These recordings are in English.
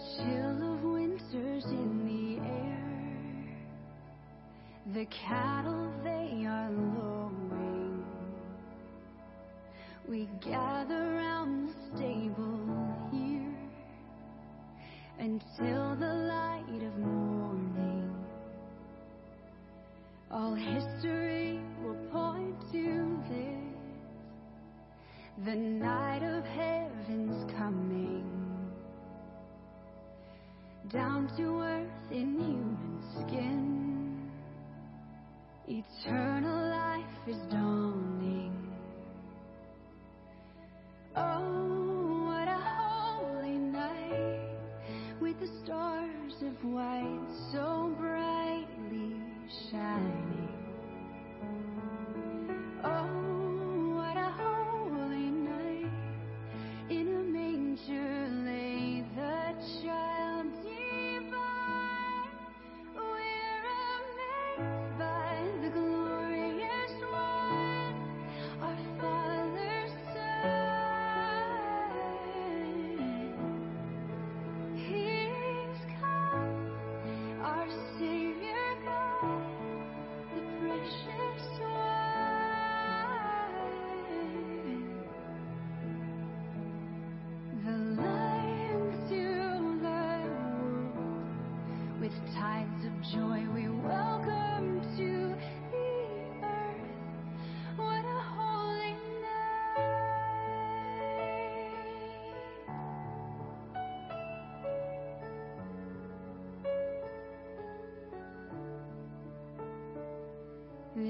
Chill of winters in the air. The cattle.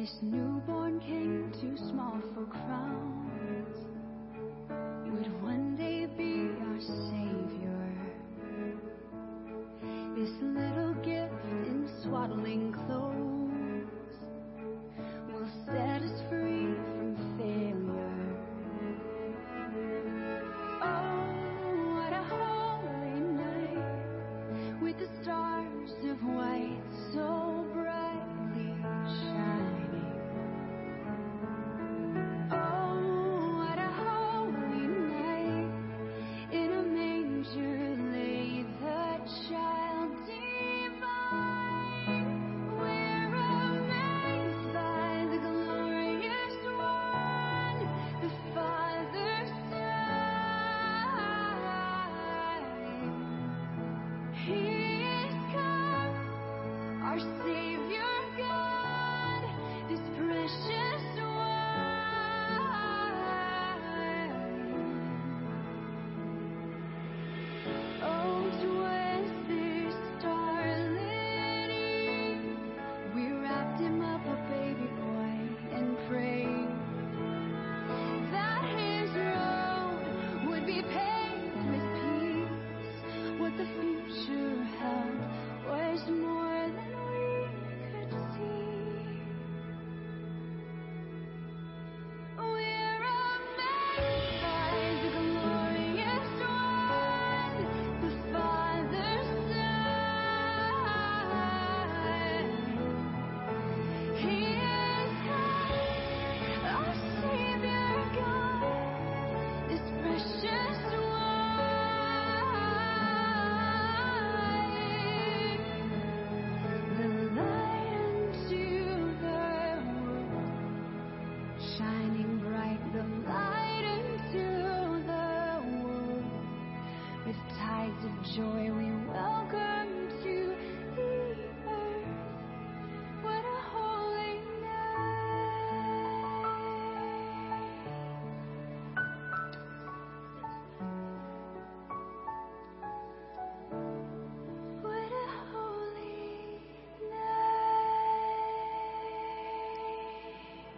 This newborn king, too small for crown.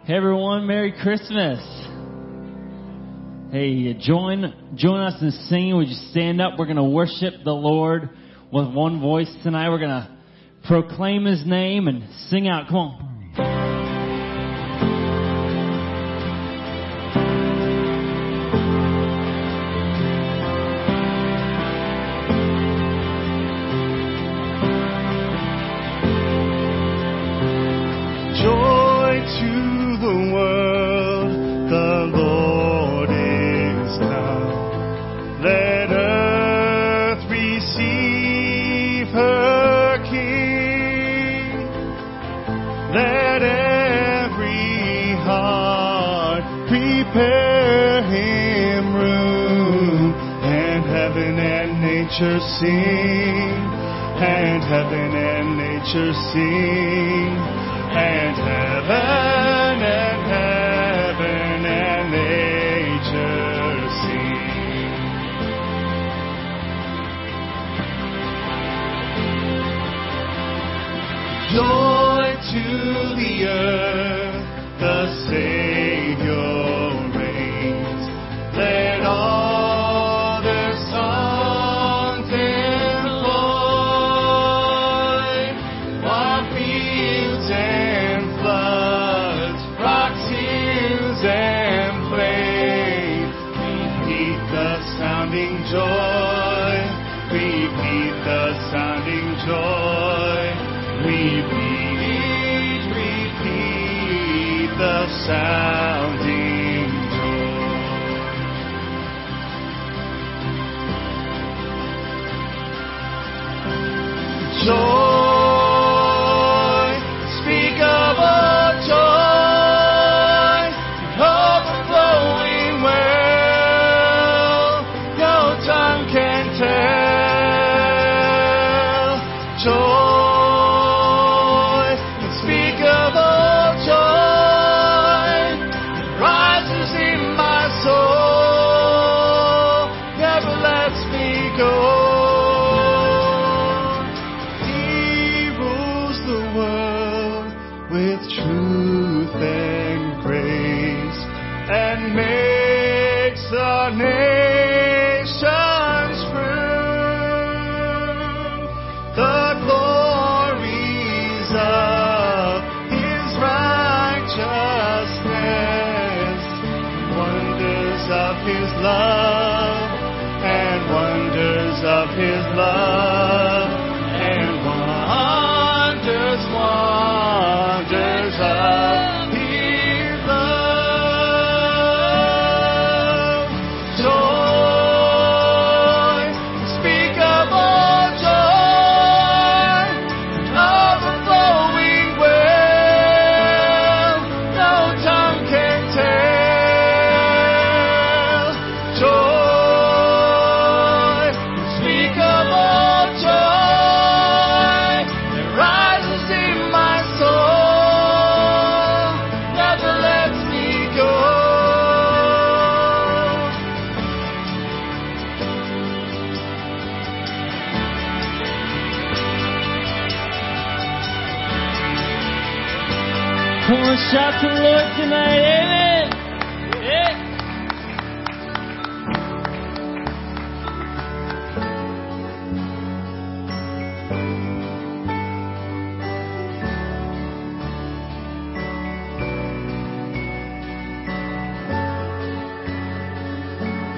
Hey everyone, Merry Christmas. Hey, join join us in singing. Would you stand up? We're gonna worship the Lord with one voice tonight. We're gonna proclaim his name and sing out. Come on. the earth.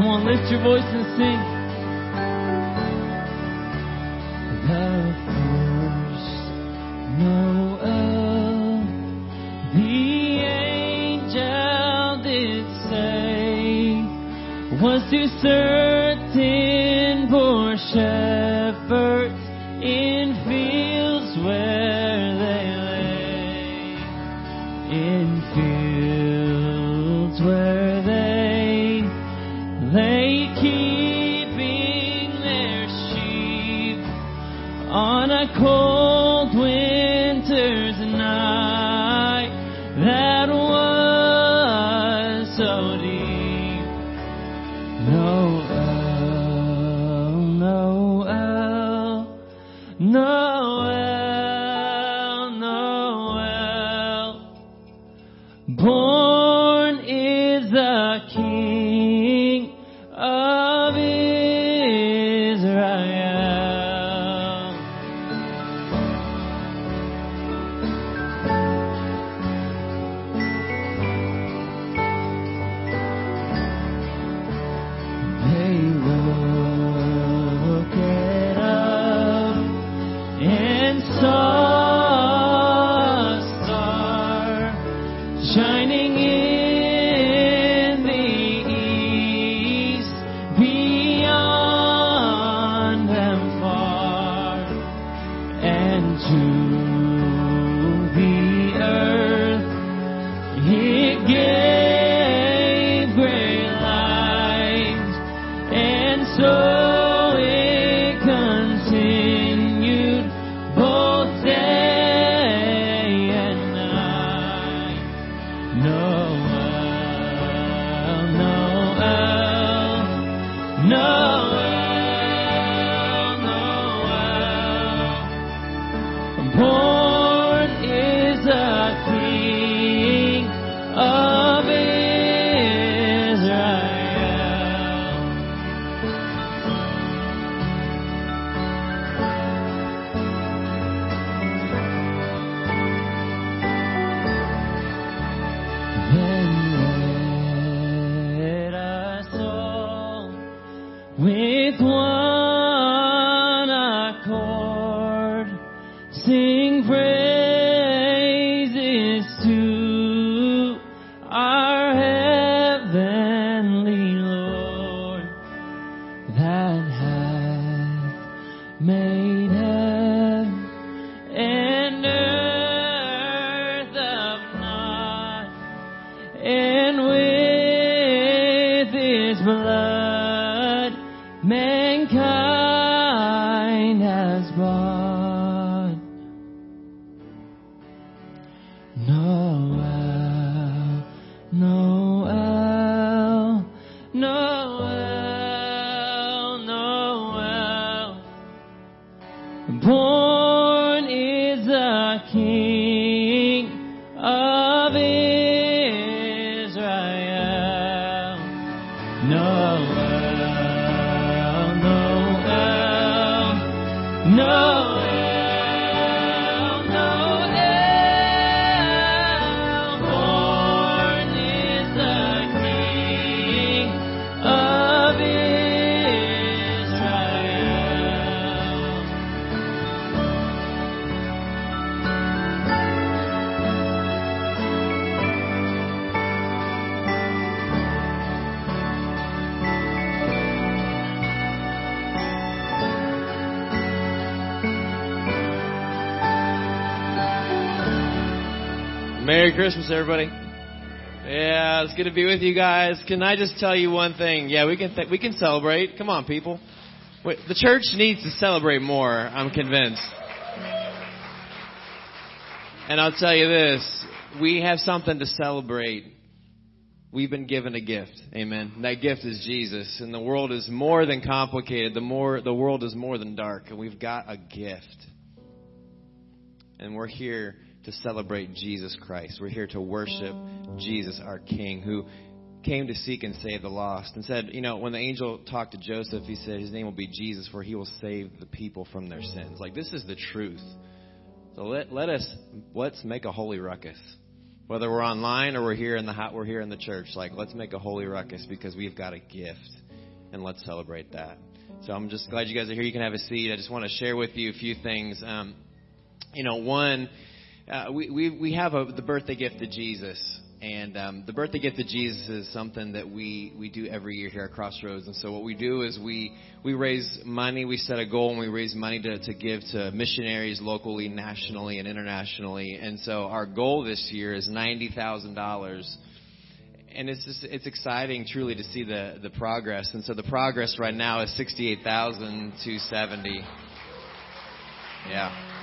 Come on, lift your voice and sing. First Noel, the angel did say, was to serve. His blood. Mankind Christmas, everybody. Yeah, it's good to be with you guys. Can I just tell you one thing? Yeah, we can th- we can celebrate. Come on, people. Wait, the church needs to celebrate more. I'm convinced. And I'll tell you this: we have something to celebrate. We've been given a gift. Amen. That gift is Jesus, and the world is more than complicated. The more the world is more than dark, and we've got a gift. And we're here to celebrate Jesus Christ. We're here to worship Jesus, our King, who came to seek and save the lost. And said, you know, when the angel talked to Joseph, he said, His name will be Jesus, for he will save the people from their sins. Like, this is the truth. So let, let us, let's make a holy ruckus. Whether we're online or we're here in the hot, we're here in the church. Like, let's make a holy ruckus because we've got a gift. And let's celebrate that. So I'm just glad you guys are here. You can have a seat. I just want to share with you a few things. Um, you know, one, uh, we, we, we have a, the birthday gift to Jesus. And um, the birthday gift to Jesus is something that we, we do every year here at Crossroads. And so what we do is we, we raise money, we set a goal, and we raise money to, to give to missionaries locally, nationally, and internationally. And so our goal this year is $90,000 and it's just it's exciting truly to see the the progress. And so the progress right now is sixty eight thousand two seventy. Yeah.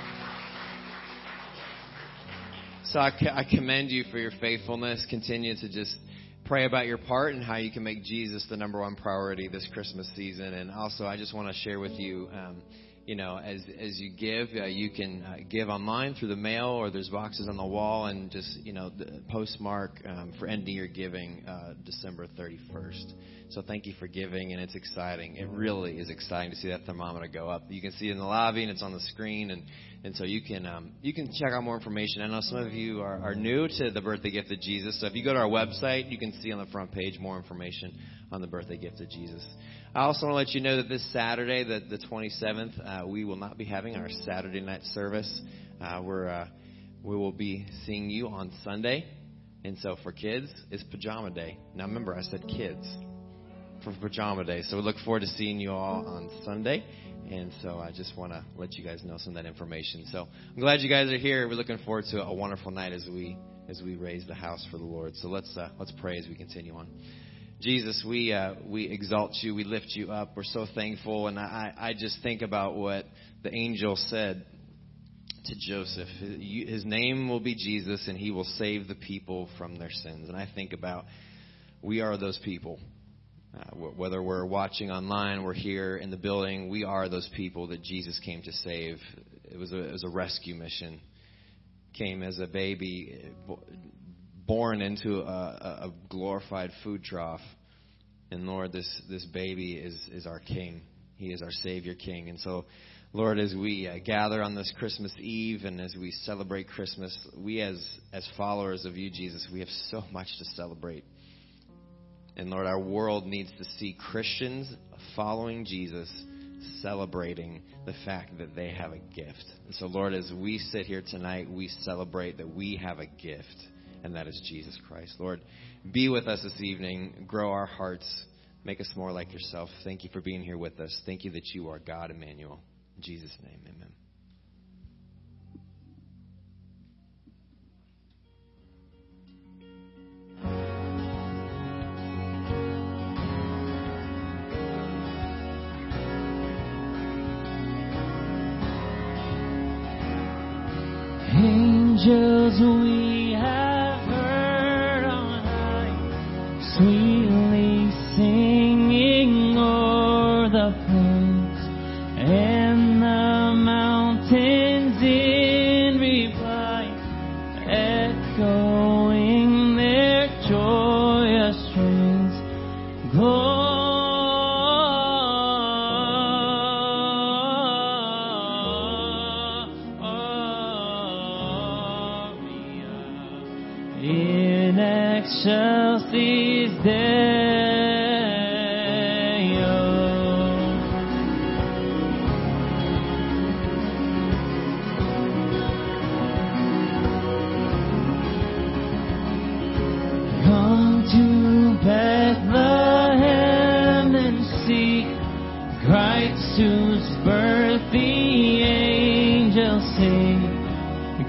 So I, I commend you for your faithfulness. Continue to just pray about your part and how you can make Jesus the number one priority this Christmas season. And also, I just want to share with you, um, you know, as as you give, uh, you can uh, give online through the mail, or there's boxes on the wall, and just you know, the postmark um, for ending your giving uh, December 31st. So thank you for giving, and it's exciting. It really is exciting to see that thermometer go up. You can see it in the lobby, and it's on the screen, and and so you can um, you can check out more information. I know some of you are, are new to the birthday gift of Jesus, so if you go to our website, you can see on the front page more information on the birthday gift of Jesus. I also want to let you know that this Saturday, the, the 27th, uh, we will not be having our Saturday night service. Uh, we're, uh, we will be seeing you on Sunday. And so for kids, it's pajama day. Now remember, I said kids for pajama day. So we look forward to seeing you all on Sunday. And so I just want to let you guys know some of that information. So I'm glad you guys are here. We're looking forward to a wonderful night as we as we raise the house for the Lord. So let's uh, let's pray as we continue on. Jesus, we uh, we exalt you, we lift you up. We're so thankful, and I I just think about what the angel said to Joseph. His name will be Jesus, and he will save the people from their sins. And I think about we are those people. Uh, whether we're watching online, we're here in the building, we are those people that Jesus came to save. It was a, it was a rescue mission. Came as a baby, born into a, a glorified food trough. And Lord, this, this baby is, is our King. He is our Savior King. And so, Lord, as we uh, gather on this Christmas Eve and as we celebrate Christmas, we as, as followers of you, Jesus, we have so much to celebrate. And Lord, our world needs to see Christians following Jesus celebrating the fact that they have a gift. And so, Lord, as we sit here tonight, we celebrate that we have a gift, and that is Jesus Christ. Lord, be with us this evening, grow our hearts, make us more like yourself. Thank you for being here with us. Thank you that you are God, Emmanuel. In Jesus' name, amen. Angels we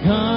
Come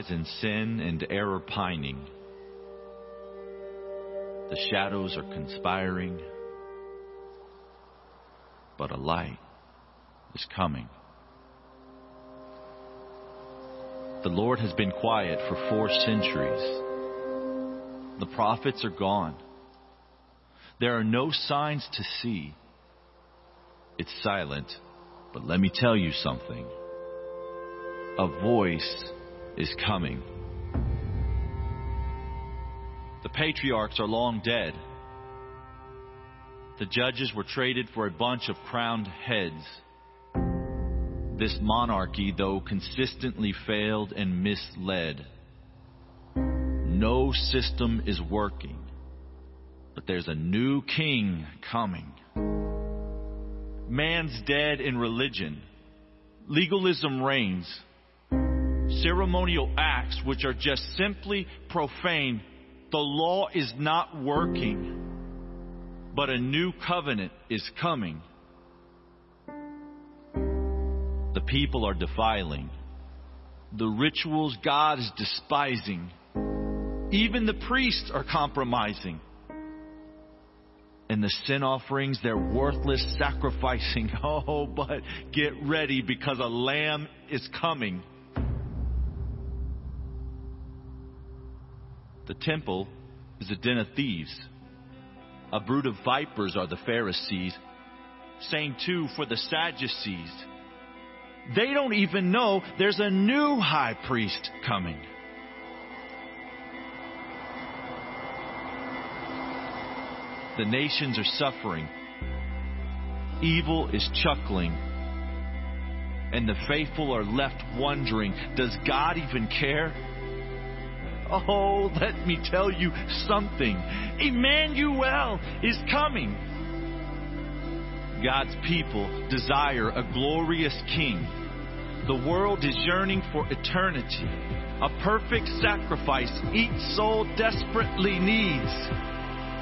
lies in sin and error pining. The shadows are conspiring, but a light is coming. The Lord has been quiet for four centuries. The prophets are gone. There are no signs to see. It's silent, but let me tell you something. A voice is coming. The patriarchs are long dead. The judges were traded for a bunch of crowned heads. This monarchy, though, consistently failed and misled. No system is working, but there's a new king coming. Man's dead in religion. Legalism reigns. Ceremonial acts which are just simply profane. The law is not working, but a new covenant is coming. The people are defiling. The rituals God is despising. Even the priests are compromising. And the sin offerings, they're worthless sacrificing. Oh, but get ready because a lamb is coming. The temple is a den of thieves. A brood of vipers are the Pharisees. Same too for the Sadducees. They don't even know there's a new high priest coming. The nations are suffering. evil is chuckling. And the faithful are left wondering, does God even care? Oh, let me tell you something. Emmanuel is coming. God's people desire a glorious king. The world is yearning for eternity, a perfect sacrifice each soul desperately needs.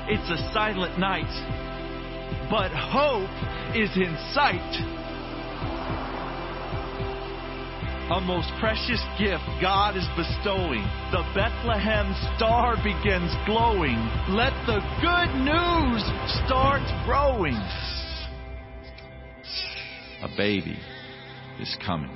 It's a silent night, but hope is in sight. A most precious gift God is bestowing. The Bethlehem star begins glowing. Let the good news start growing. A baby is coming.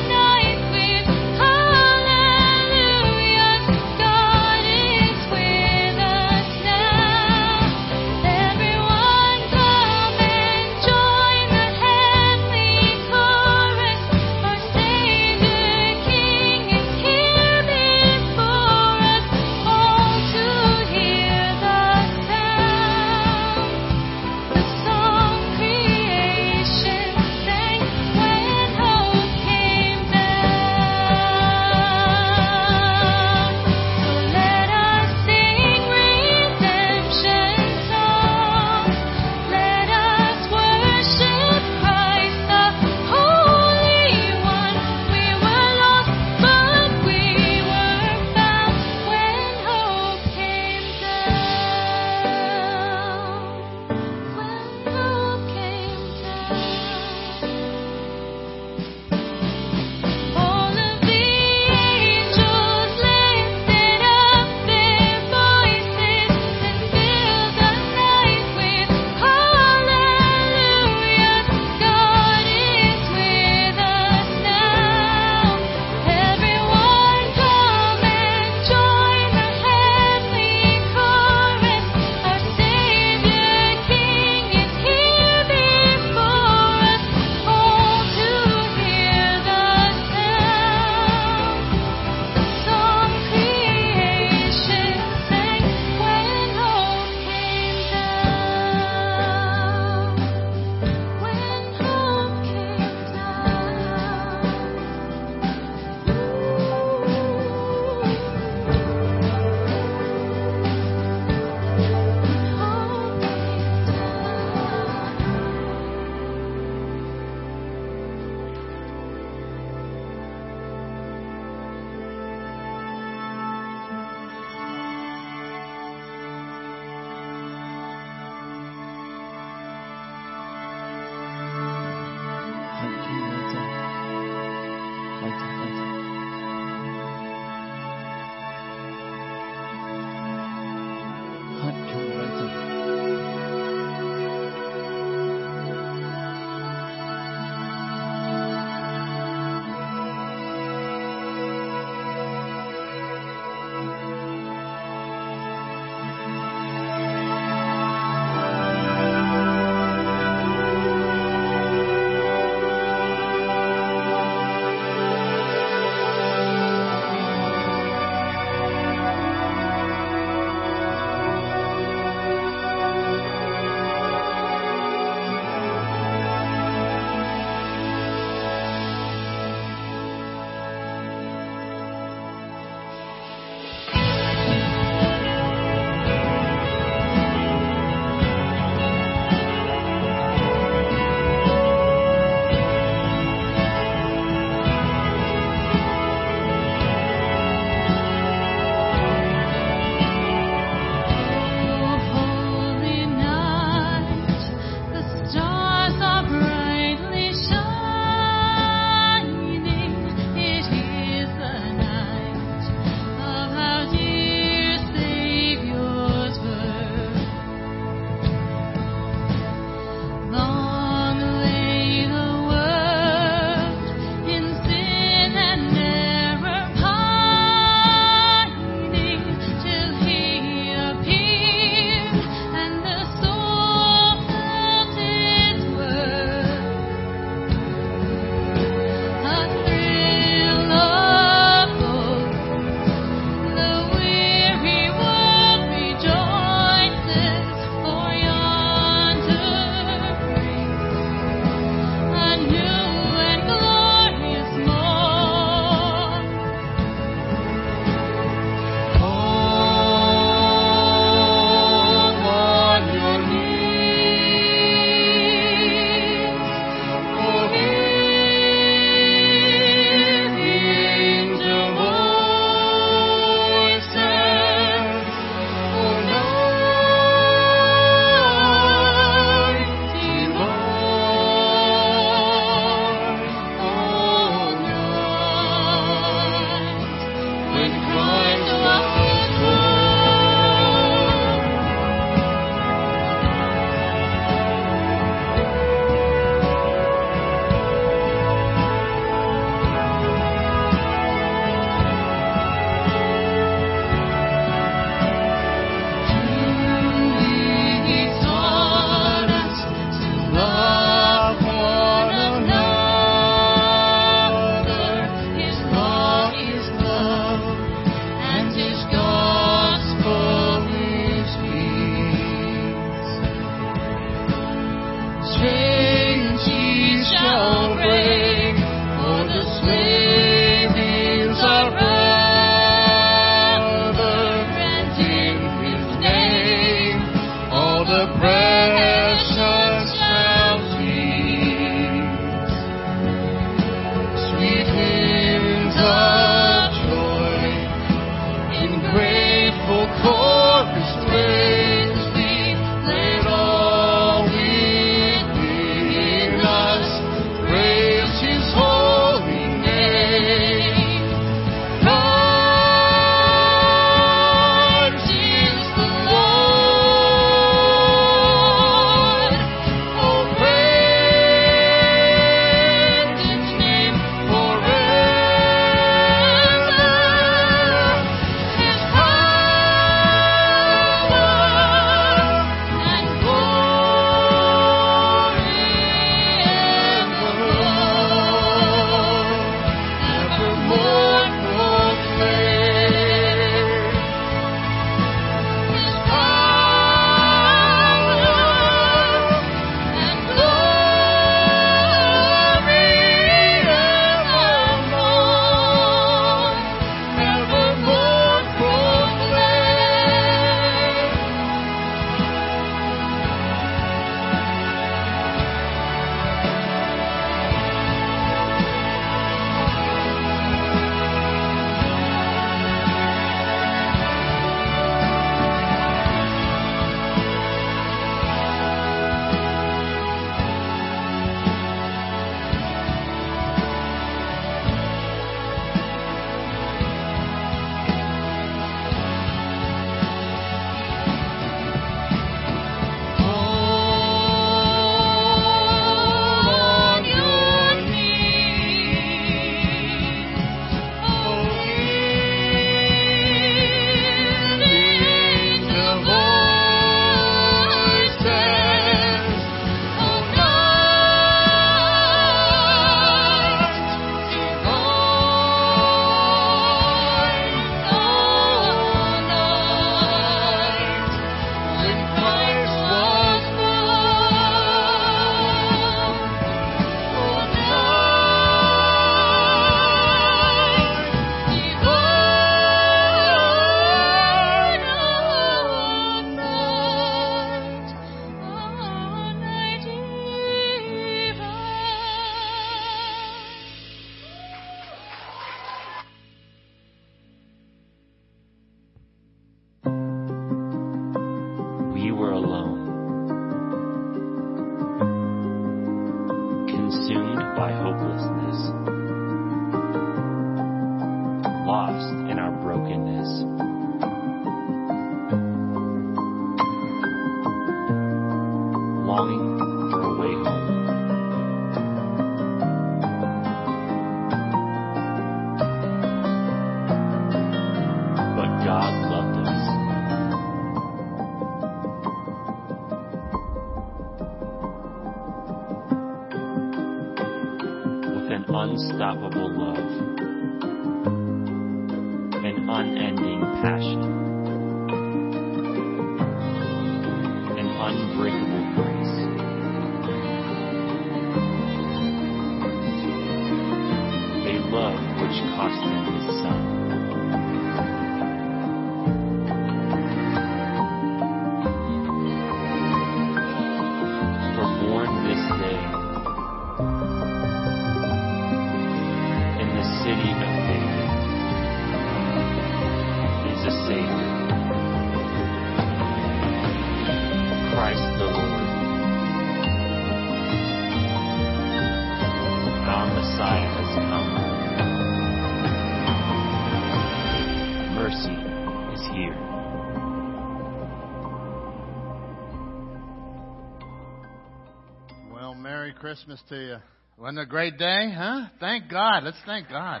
Christmas to you. Wasn't it a great day, huh? Thank God. Let's thank God.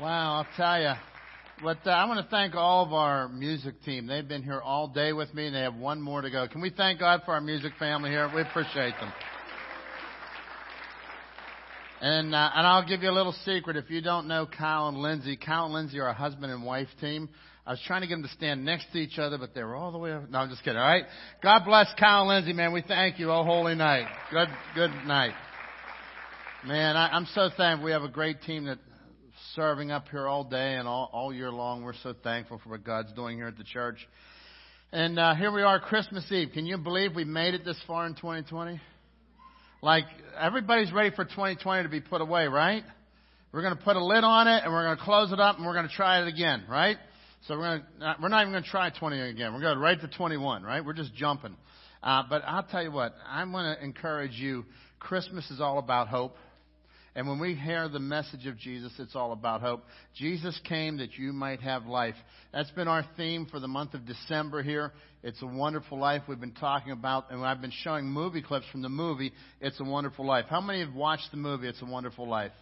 Wow, I'll tell you. But uh, I want to thank all of our music team. They've been here all day with me, and they have one more to go. Can we thank God for our music family here? We appreciate them. And uh, and I'll give you a little secret. If you don't know Kyle and Lindsay, Kyle and Lindsay are a husband and wife team. I was trying to get them to stand next to each other, but they were all the way. Over. No, I'm just kidding. All right. God bless Kyle and Lindsay, man. We thank you. Oh, holy night. Good, good night. Man, I, I'm so thankful. We have a great team that serving up here all day and all, all year long. We're so thankful for what God's doing here at the church. And uh, here we are, Christmas Eve. Can you believe we made it this far in 2020? Like everybody's ready for 2020 to be put away, right? We're going to put a lid on it and we're going to close it up and we're going to try it again, right? So we're going to, we're not even going to try 20 again. We're going to right to 21, right? We're just jumping. Uh, but I'll tell you what, I'm going to encourage you. Christmas is all about hope. And when we hear the message of Jesus, it's all about hope. Jesus came that you might have life. That's been our theme for the month of December here. It's a Wonderful Life we've been talking about, and I've been showing movie clips from the movie, It's a Wonderful Life. How many have watched the movie, It's a Wonderful Life?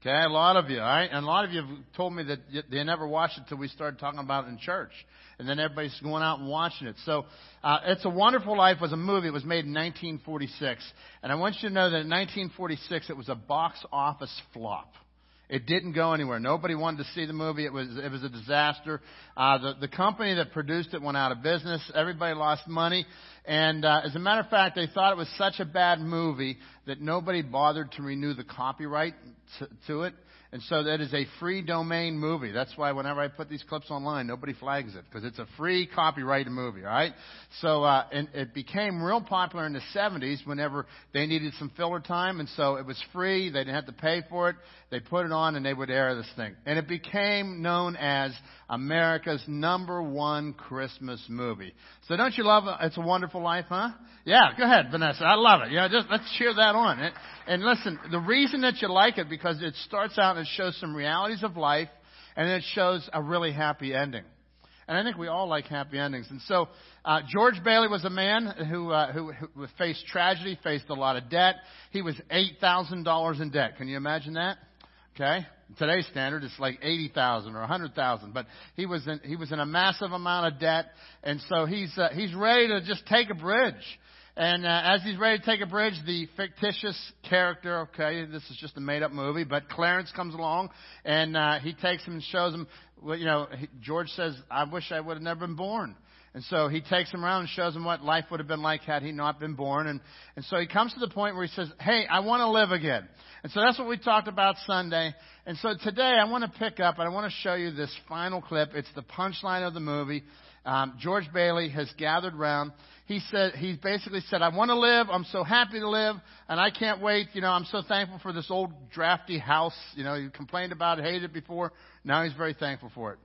Okay, a lot of you, all right? And a lot of you have told me that they never watched it till we started talking about it in church. And then everybody's going out and watching it. So, uh, It's a Wonderful Life was a movie. It was made in 1946. And I want you to know that in 1946 it was a box office flop. It didn't go anywhere. Nobody wanted to see the movie. It was it was a disaster. Uh, the the company that produced it went out of business. Everybody lost money, and uh, as a matter of fact, they thought it was such a bad movie that nobody bothered to renew the copyright to, to it. And so that is a free domain movie. That's why whenever I put these clips online, nobody flags it because it's a free copyrighted movie. All right. So uh, and it became real popular in the 70s whenever they needed some filler time, and so it was free. They didn't have to pay for it. They put it on and they would air this thing, and it became known as America's number one Christmas movie. So don't you love it It's a Wonderful Life, huh? Yeah, go ahead, Vanessa. I love it. Yeah, just let's cheer that on. And, listen, the reason that you like it because it starts out and it shows some realities of life, and it shows a really happy ending. And I think we all like happy endings. And so, uh, George Bailey was a man who, uh, who, who faced tragedy, faced a lot of debt. He was $8,000 in debt. Can you imagine that? Okay? Today's standard, it's like 80,000 or 100,000. But he was in, he was in a massive amount of debt. And so he's, uh, he's ready to just take a bridge. And uh, as he's ready to take a bridge, the fictitious character, okay, this is just a made up movie, but Clarence comes along and uh, he takes him and shows him, you know, he, George says, I wish I would have never been born. And so he takes him around and shows him what life would have been like had he not been born. And, and so he comes to the point where he says, Hey, I want to live again. And so that's what we talked about Sunday. And so today I want to pick up and I want to show you this final clip. It's the punchline of the movie. Um, George Bailey has gathered round. He said, he basically said, I want to live. I'm so happy to live and I can't wait. You know, I'm so thankful for this old drafty house. You know, he complained about it, hated it before. Now he's very thankful for it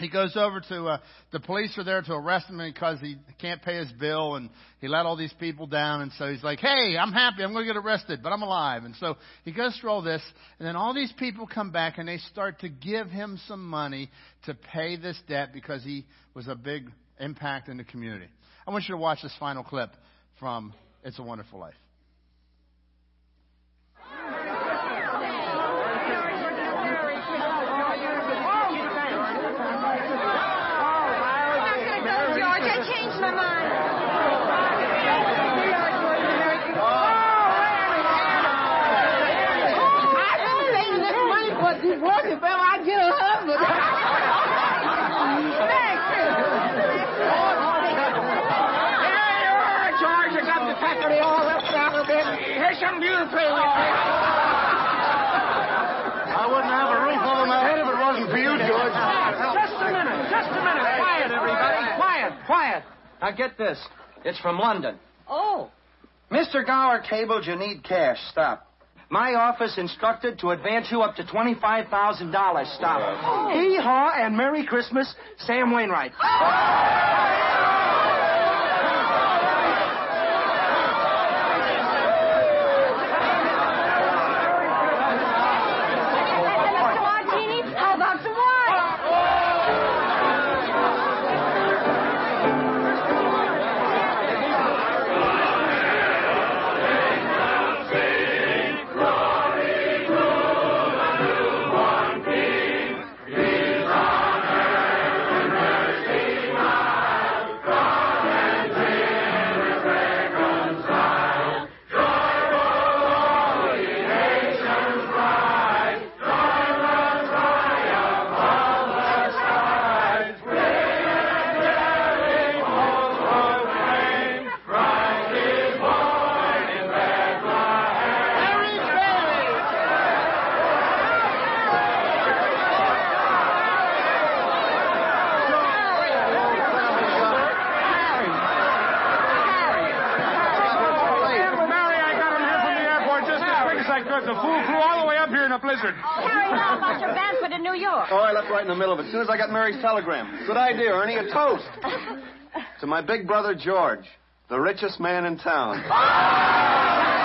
he goes over to uh, the police are there to arrest him because he can't pay his bill and he let all these people down and so he's like hey i'm happy. I'm going to get arrested but i'm alive. And so he goes through all this and then all these people come back and they start to give him some money to pay this debt because he was a big impact in the community. I want you to watch this final clip from it's a wonderful life keep working, baby. I get a husband. Thank you. There you are, George. You got the faculty all left out of it. Here's something beautiful. I wouldn't have a roof over my head if it wasn't for you, George. Just a minute. Just a minute. Quiet, everybody. Quiet. Quiet. Now get this. It's from London. Oh. Mr. Gower cabled you need cash. Stop. My office instructed to advance you up to $25,000. Stop. Hee haw and Merry Christmas, Sam Wainwright. Mr. up here in. Harry, how about your Banford in New York? Oh, I left right in the middle of it. As soon as I got Mary's telegram. Good idea, Ernie. A toast. to my big brother, George, the richest man in town.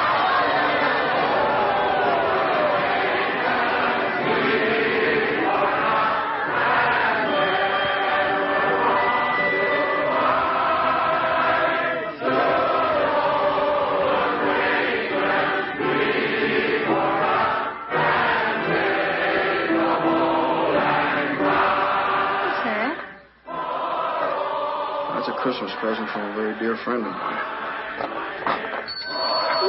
present from a very dear friend of mine.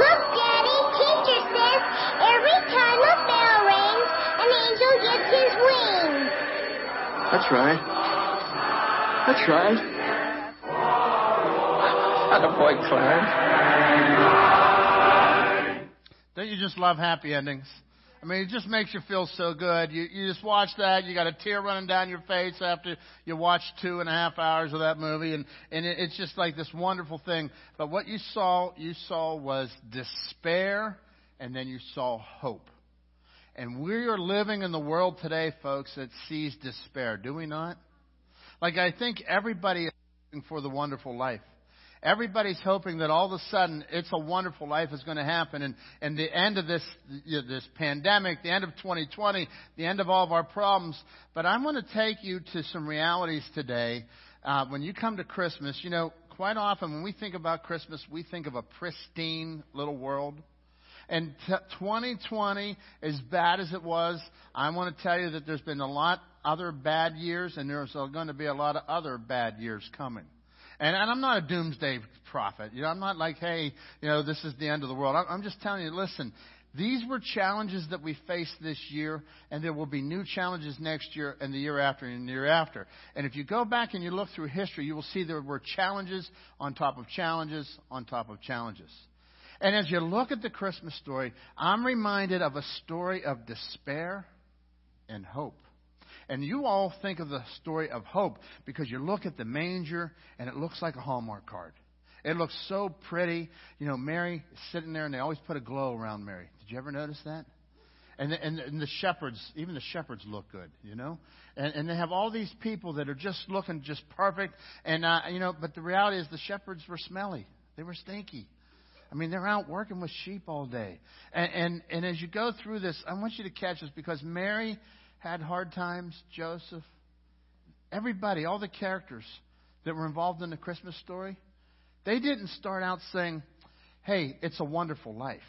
Look, Daddy, teacher says every time a bell rings, an angel gets his wings. That's right. That's right. Attaboy, Clarence. Don't you just love happy endings? I mean, it just makes you feel so good. You you just watch that, you got a tear running down your face after you watch two and a half hours of that movie, and and it, it's just like this wonderful thing. But what you saw, you saw was despair, and then you saw hope. And we are living in the world today, folks, that sees despair. Do we not? Like I think everybody is looking for the wonderful life. Everybody's hoping that all of a sudden it's a wonderful life is going to happen, and and the end of this you know, this pandemic, the end of 2020, the end of all of our problems. But I'm going to take you to some realities today. Uh, when you come to Christmas, you know, quite often when we think about Christmas, we think of a pristine little world. And t- 2020, as bad as it was, I want to tell you that there's been a lot other bad years, and there's going to be a lot of other bad years coming. And, and I'm not a doomsday prophet. You know, I'm not like, hey, you know, this is the end of the world. I'm, I'm just telling you, listen, these were challenges that we faced this year, and there will be new challenges next year and the year after and the year after. And if you go back and you look through history, you will see there were challenges on top of challenges on top of challenges. And as you look at the Christmas story, I'm reminded of a story of despair and hope. And you all think of the story of hope because you look at the manger and it looks like a Hallmark card. It looks so pretty. You know, Mary is sitting there and they always put a glow around Mary. Did you ever notice that? And the, and, and the shepherds, even the shepherds look good, you know? And, and they have all these people that are just looking just perfect. And, uh, you know, but the reality is the shepherds were smelly. They were stinky. I mean, they're out working with sheep all day. And, and, and as you go through this, I want you to catch this because Mary had hard times, Joseph, everybody, all the characters that were involved in the Christmas story, they didn't start out saying, hey, it's a wonderful life.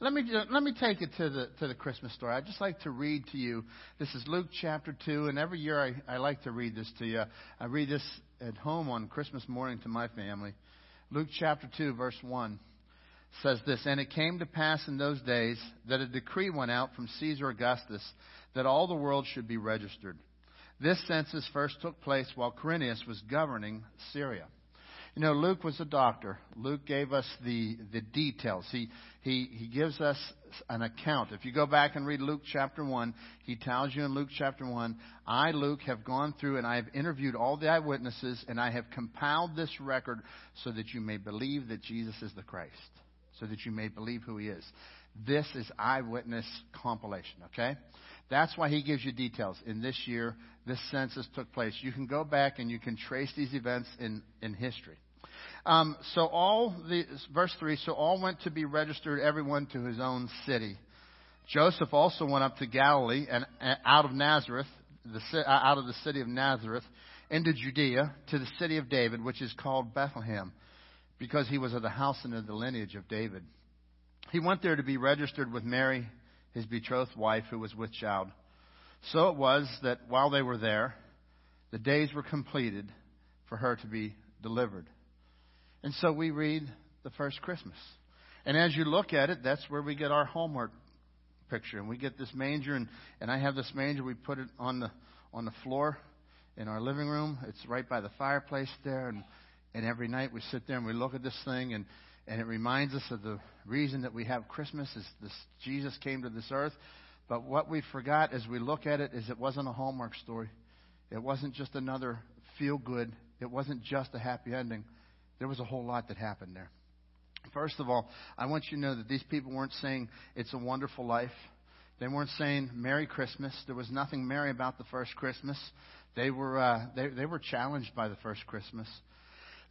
Let me, let me take it to the, to the Christmas story. I'd just like to read to you. This is Luke chapter 2, and every year I, I like to read this to you. I read this at home on Christmas morning to my family. Luke chapter 2, verse 1 says this And it came to pass in those days that a decree went out from Caesar Augustus that all the world should be registered. This census first took place while Quirinius was governing Syria. You know, Luke was a doctor. Luke gave us the, the details. He, he, he gives us an account. If you go back and read Luke chapter 1, he tells you in Luke chapter 1, I, Luke, have gone through and I have interviewed all the eyewitnesses and I have compiled this record so that you may believe that Jesus is the Christ, so that you may believe who he is. This is eyewitness compilation, okay? That's why he gives you details. In this year, this census took place. You can go back and you can trace these events in, in history. Um, so all the verse three. So all went to be registered, everyone to his own city. Joseph also went up to Galilee and uh, out of Nazareth, the, uh, out of the city of Nazareth, into Judea to the city of David, which is called Bethlehem, because he was of the house and of the lineage of David. He went there to be registered with Mary, his betrothed wife, who was with child. So it was that while they were there, the days were completed for her to be delivered. And so we read the first Christmas. And as you look at it, that's where we get our homework picture. And we get this manger, and, and I have this manger. We put it on the, on the floor in our living room. It's right by the fireplace there. And, and every night we sit there and we look at this thing, and, and it reminds us of the reason that we have Christmas is this Jesus came to this earth. But what we forgot as we look at it is it wasn't a Hallmark story. It wasn't just another feel good. It wasn't just a happy ending. There was a whole lot that happened there. First of all, I want you to know that these people weren't saying it's a wonderful life. They weren't saying Merry Christmas. There was nothing merry about the first Christmas. They were uh, they, they were challenged by the first Christmas.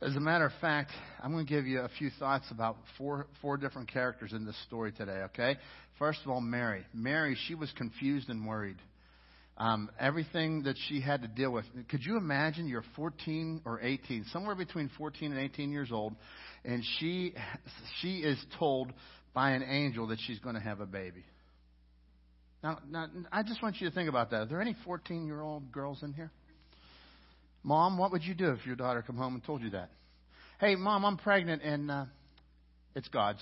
As a matter of fact, I'm going to give you a few thoughts about four four different characters in this story today. Okay, first of all, Mary. Mary, she was confused and worried. Um, everything that she had to deal with. Could you imagine you're 14 or 18, somewhere between 14 and 18 years old, and she she is told by an angel that she's going to have a baby. Now, now, I just want you to think about that. Are there any 14 year old girls in here? Mom, what would you do if your daughter come home and told you that? Hey, mom, I'm pregnant and uh, it's God's.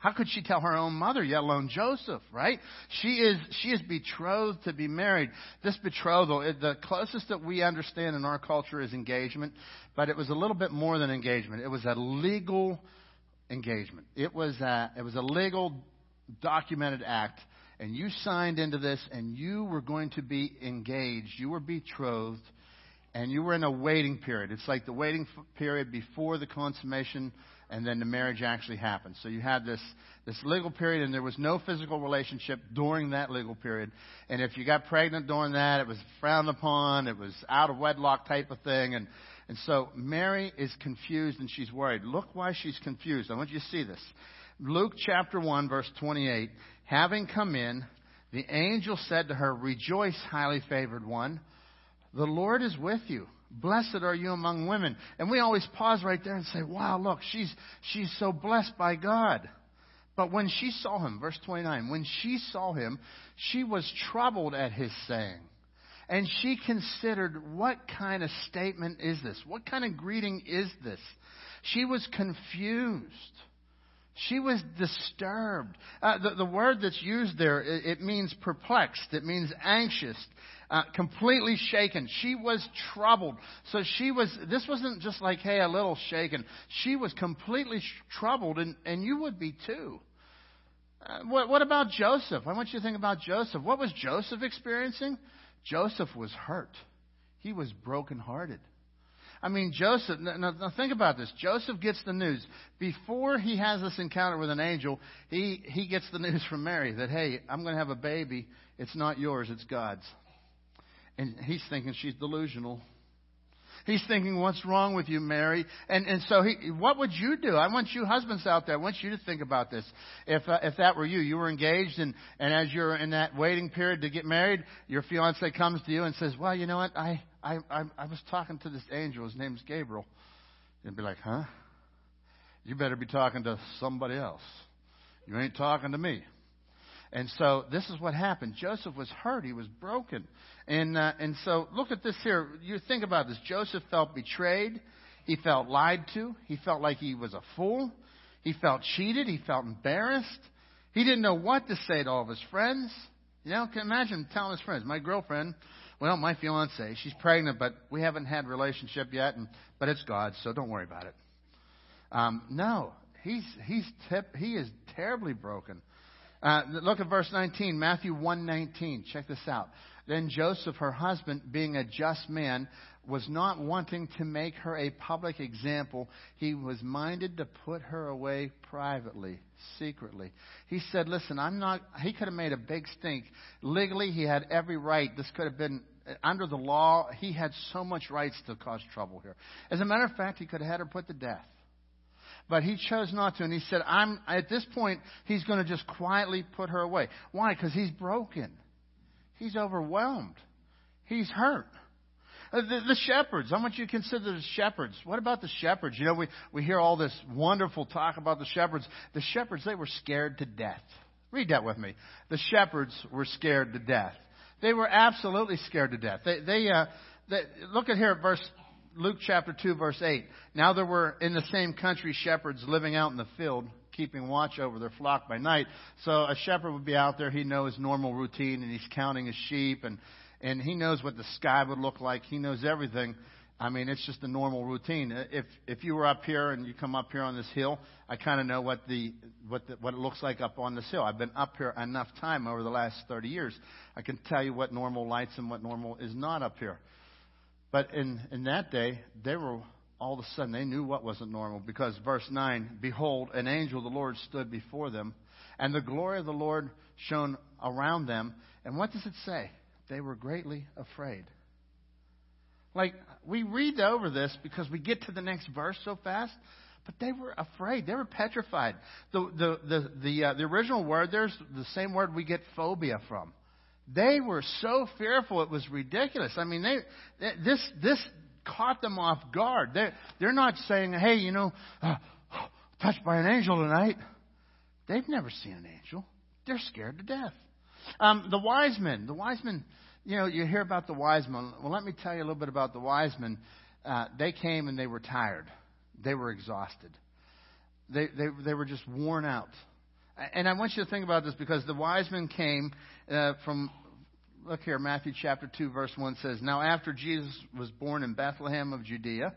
How could she tell her own mother, yet alone Joseph, right? She is, she is betrothed to be married. This betrothal, the closest that we understand in our culture is engagement, but it was a little bit more than engagement. It was a legal engagement. It was a, it was a legal documented act, and you signed into this, and you were going to be engaged. You were betrothed, and you were in a waiting period. It's like the waiting period before the consummation and then the marriage actually happened. So you had this, this legal period, and there was no physical relationship during that legal period. And if you got pregnant during that, it was frowned upon. It was out of wedlock type of thing. And, and so Mary is confused and she's worried. Look why she's confused. I want you to see this. Luke chapter 1, verse 28. Having come in, the angel said to her, Rejoice, highly favored one. The Lord is with you. Blessed are you among women. And we always pause right there and say, wow, look, she's, she's so blessed by God. But when she saw him, verse 29, when she saw him, she was troubled at his saying. And she considered, what kind of statement is this? What kind of greeting is this? She was confused. She was disturbed. Uh, the, the word that's used there, it, it means perplexed. It means anxious uh, completely shaken. She was troubled. So she was, this wasn't just like, hey, a little shaken. She was completely sh- troubled, and, and you would be too. Uh, what, what about Joseph? I want you to think about Joseph. What was Joseph experiencing? Joseph was hurt. He was brokenhearted. I mean, Joseph, now, now, think about this. Joseph gets the news. Before he has this encounter with an angel, he, he gets the news from Mary that, hey, I'm going to have a baby. It's not yours, it's God's. And he's thinking she's delusional. He's thinking, what's wrong with you, Mary? And, and so he, what would you do? I want you husbands out there, I want you to think about this. If, uh, if that were you, you were engaged and, and as you're in that waiting period to get married, your fiance comes to you and says, well, you know what? I, I, I, I was talking to this angel. His name's Gabriel. You'd be like, huh? You better be talking to somebody else. You ain't talking to me. And so this is what happened. Joseph was hurt. He was broken. And, uh, and so look at this here. You think about this. Joseph felt betrayed. He felt lied to. He felt like he was a fool. He felt cheated. He felt embarrassed. He didn't know what to say to all of his friends. You know, can imagine telling his friends, my girlfriend Well, my fiance, she's pregnant, but we haven't had relationship yet, and but it's God, so don't worry about it. Um, no, he's he's tip, he is terribly broken. Uh, look at verse 19, Matthew 1:19. Check this out. Then Joseph, her husband, being a just man, was not wanting to make her a public example. He was minded to put her away privately, secretly. He said, "Listen, I'm not." He could have made a big stink. Legally, he had every right. This could have been under the law. He had so much rights to cause trouble here. As a matter of fact, he could have had her put to death. But he chose not to, and he said, "I'm." At this point, he's going to just quietly put her away. Why? Because he's broken. He's overwhelmed. He's hurt. Uh, The, the shepherds. I want you to consider the shepherds. What about the shepherds? You know, we, we hear all this wonderful talk about the shepherds. The shepherds, they were scared to death. Read that with me. The shepherds were scared to death. They were absolutely scared to death. They, they, uh, they look at here at verse Luke chapter 2 verse 8. Now there were in the same country shepherds living out in the field, keeping watch over their flock by night. So a shepherd would be out there, he knows his normal routine and he's counting his sheep and and he knows what the sky would look like. He knows everything. I mean, it's just a normal routine. If if you were up here and you come up here on this hill, I kind of know what the what the, what it looks like up on this hill. I've been up here enough time over the last 30 years. I can tell you what normal lights and what normal is not up here. But in in that day, they were all of a sudden they knew what wasn't normal because verse 9, behold, an angel of the Lord stood before them, and the glory of the Lord shone around them. And what does it say? They were greatly afraid. Like, we read over this because we get to the next verse so fast, but they were afraid. They were petrified. The, the, the, the, uh, the original word, there's the same word we get phobia from. They were so fearful it was ridiculous. I mean, they, this, this caught them off guard. They're, they're not saying, hey, you know, uh, touched by an angel tonight. They've never seen an angel. They're scared to death. Um, the wise men, the wise men, you know, you hear about the wise men. Well, let me tell you a little bit about the wise men. Uh, they came and they were tired. They were exhausted. They, they, they were just worn out. And I want you to think about this because the wise men came uh, from, look here, Matthew chapter 2, verse 1 says, Now after Jesus was born in Bethlehem of Judea,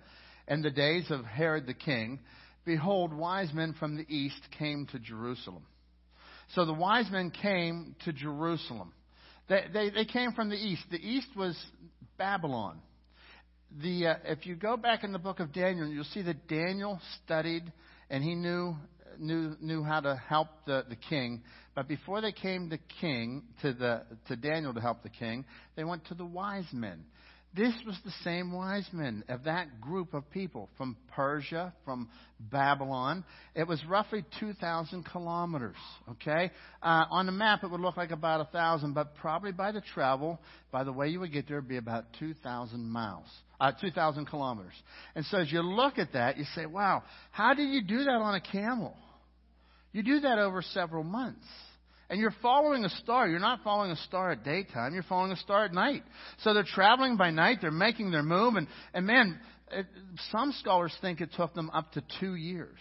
in the days of Herod the king, behold, wise men from the east came to Jerusalem. So the wise men came to Jerusalem. They, they, they came from the east. The east was Babylon. The, uh, if you go back in the book of Daniel, you'll see that Daniel studied and he knew, knew, knew how to help the, the king. But before they came to king, to, the, to Daniel to help the king, they went to the wise men. This was the same wise men of that group of people from Persia, from Babylon. It was roughly 2,000 kilometers, okay? Uh, on the map, it would look like about a 1,000, but probably by the travel, by the way you would get there, would be about 2,000 miles, uh, 2,000 kilometers. And so as you look at that, you say, wow, how did you do that on a camel? You do that over several months. And you're following a star. You're not following a star at daytime. You're following a star at night. So they're traveling by night. They're making their move. And, and man, it, some scholars think it took them up to two years.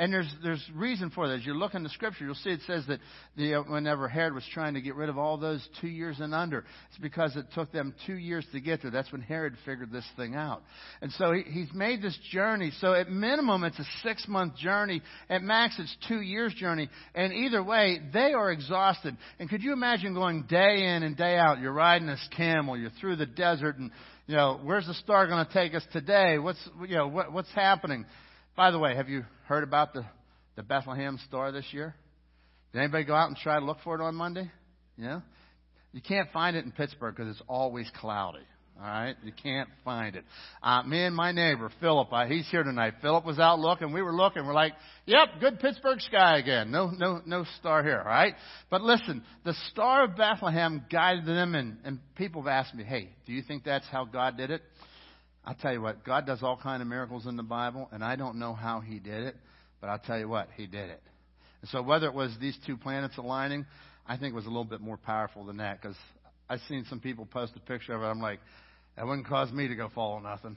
And there's there's reason for that. As you look in the scripture, you'll see it says that the, uh, whenever Herod was trying to get rid of all those two years and under, it's because it took them two years to get there. That's when Herod figured this thing out. And so he, he's made this journey. So at minimum, it's a six month journey. At max, it's two years journey. And either way, they are exhausted. And could you imagine going day in and day out? You're riding this camel. You're through the desert, and you know where's the star going to take us today? What's you know what, what's happening? By the way, have you heard about the, the Bethlehem star this year? Did anybody go out and try to look for it on Monday? Yeah? You can't find it in Pittsburgh because it's always cloudy. All right? You can't find it. Uh, me and my neighbor, Philip, uh, he's here tonight. Philip was out looking. We were looking. We're like, yep, good Pittsburgh sky again. No, no, no star here. All right? But listen, the star of Bethlehem guided them and, and people have asked me, hey, do you think that's how God did it? I'll tell you what, God does all kind of miracles in the Bible, and I don't know how He did it, but I'll tell you what, He did it. And so whether it was these two planets aligning, I think it was a little bit more powerful than that, because I've seen some people post a picture of it. I'm like, that wouldn't cause me to go follow nothing.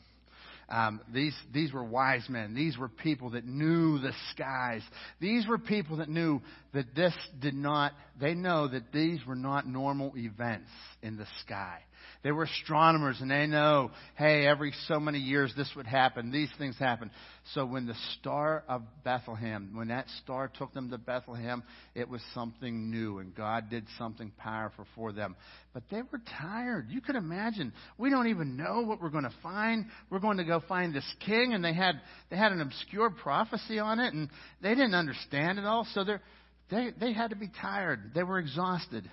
Um, these, these were wise men. These were people that knew the skies. These were people that knew that this did not, they know that these were not normal events in the sky. They were astronomers and they know, hey, every so many years this would happen. These things happen. So when the star of Bethlehem, when that star took them to Bethlehem, it was something new and God did something powerful for them. But they were tired. You could imagine. We don't even know what we're going to find. We're going to go find this king and they had, they had an obscure prophecy on it and they didn't understand it all. So they're, they, they had to be tired. They were exhausted.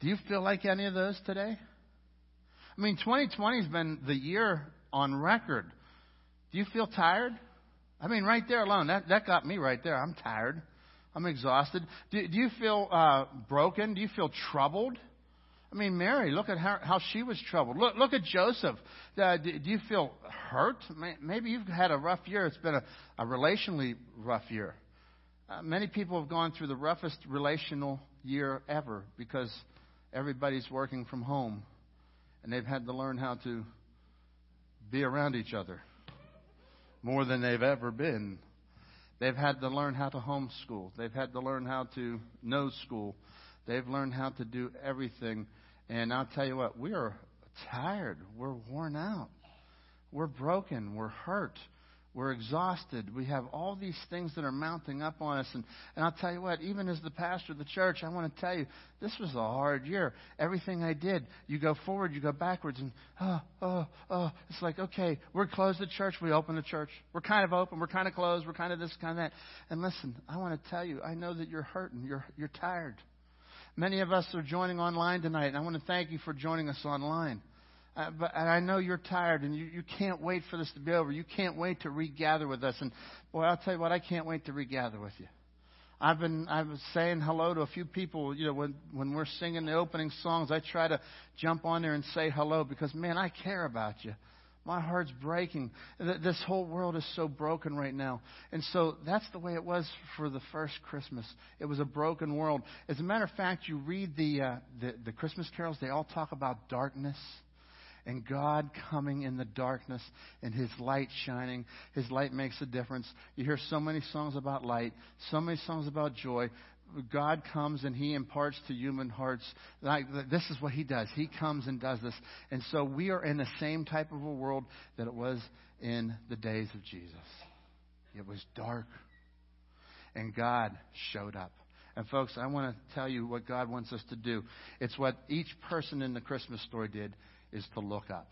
Do you feel like any of those today? I mean, 2020 has been the year on record. Do you feel tired? I mean, right there alone, that, that got me right there. I'm tired. I'm exhausted. Do, do you feel uh, broken? Do you feel troubled? I mean, Mary, look at how, how she was troubled. Look, look at Joseph. Uh, do, do you feel hurt? Maybe you've had a rough year. It's been a, a relationally rough year. Uh, many people have gone through the roughest relational year ever because everybody's working from home and they've had to learn how to be around each other more than they've ever been. They've had to learn how to homeschool. They've had to learn how to know school. They've learned how to do everything. And I'll tell you what, we are tired. We're worn out. We're broken. We're hurt. We're exhausted. We have all these things that are mounting up on us. And, and I'll tell you what, even as the pastor of the church, I want to tell you, this was a hard year. Everything I did, you go forward, you go backwards, and oh, oh, oh. It's like, okay, we're closed the church, we open the church. We're kind of open, we're kind of closed, we're kind of this, kind of that. And listen, I want to tell you, I know that you're hurting, you're, you're tired. Many of us are joining online tonight, and I want to thank you for joining us online. Uh, but and I know you're tired and you, you can't wait for this to be over. You can't wait to regather with us. And boy, I'll tell you what, I can't wait to regather with you. I've been I was saying hello to a few people. You know, when when we're singing the opening songs, I try to jump on there and say hello because man, I care about you. My heart's breaking. This whole world is so broken right now. And so that's the way it was for the first Christmas. It was a broken world. As a matter of fact, you read the, uh, the, the Christmas carols, they all talk about darkness and God coming in the darkness and His light shining. His light makes a difference. You hear so many songs about light, so many songs about joy. God comes and He imparts to human hearts. Like this is what He does. He comes and does this, and so we are in the same type of a world that it was in the days of Jesus. It was dark, and God showed up. And folks, I want to tell you what God wants us to do. It's what each person in the Christmas story did is to look up.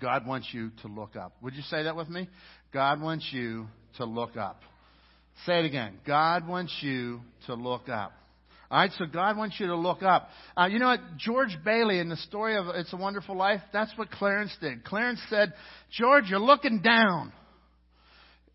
God wants you to look up. Would you say that with me? God wants you to look up. Say it again. God wants you to look up. All right, so God wants you to look up. Uh, you know what? George Bailey in the story of It's a Wonderful Life, that's what Clarence did. Clarence said, George, you're looking down.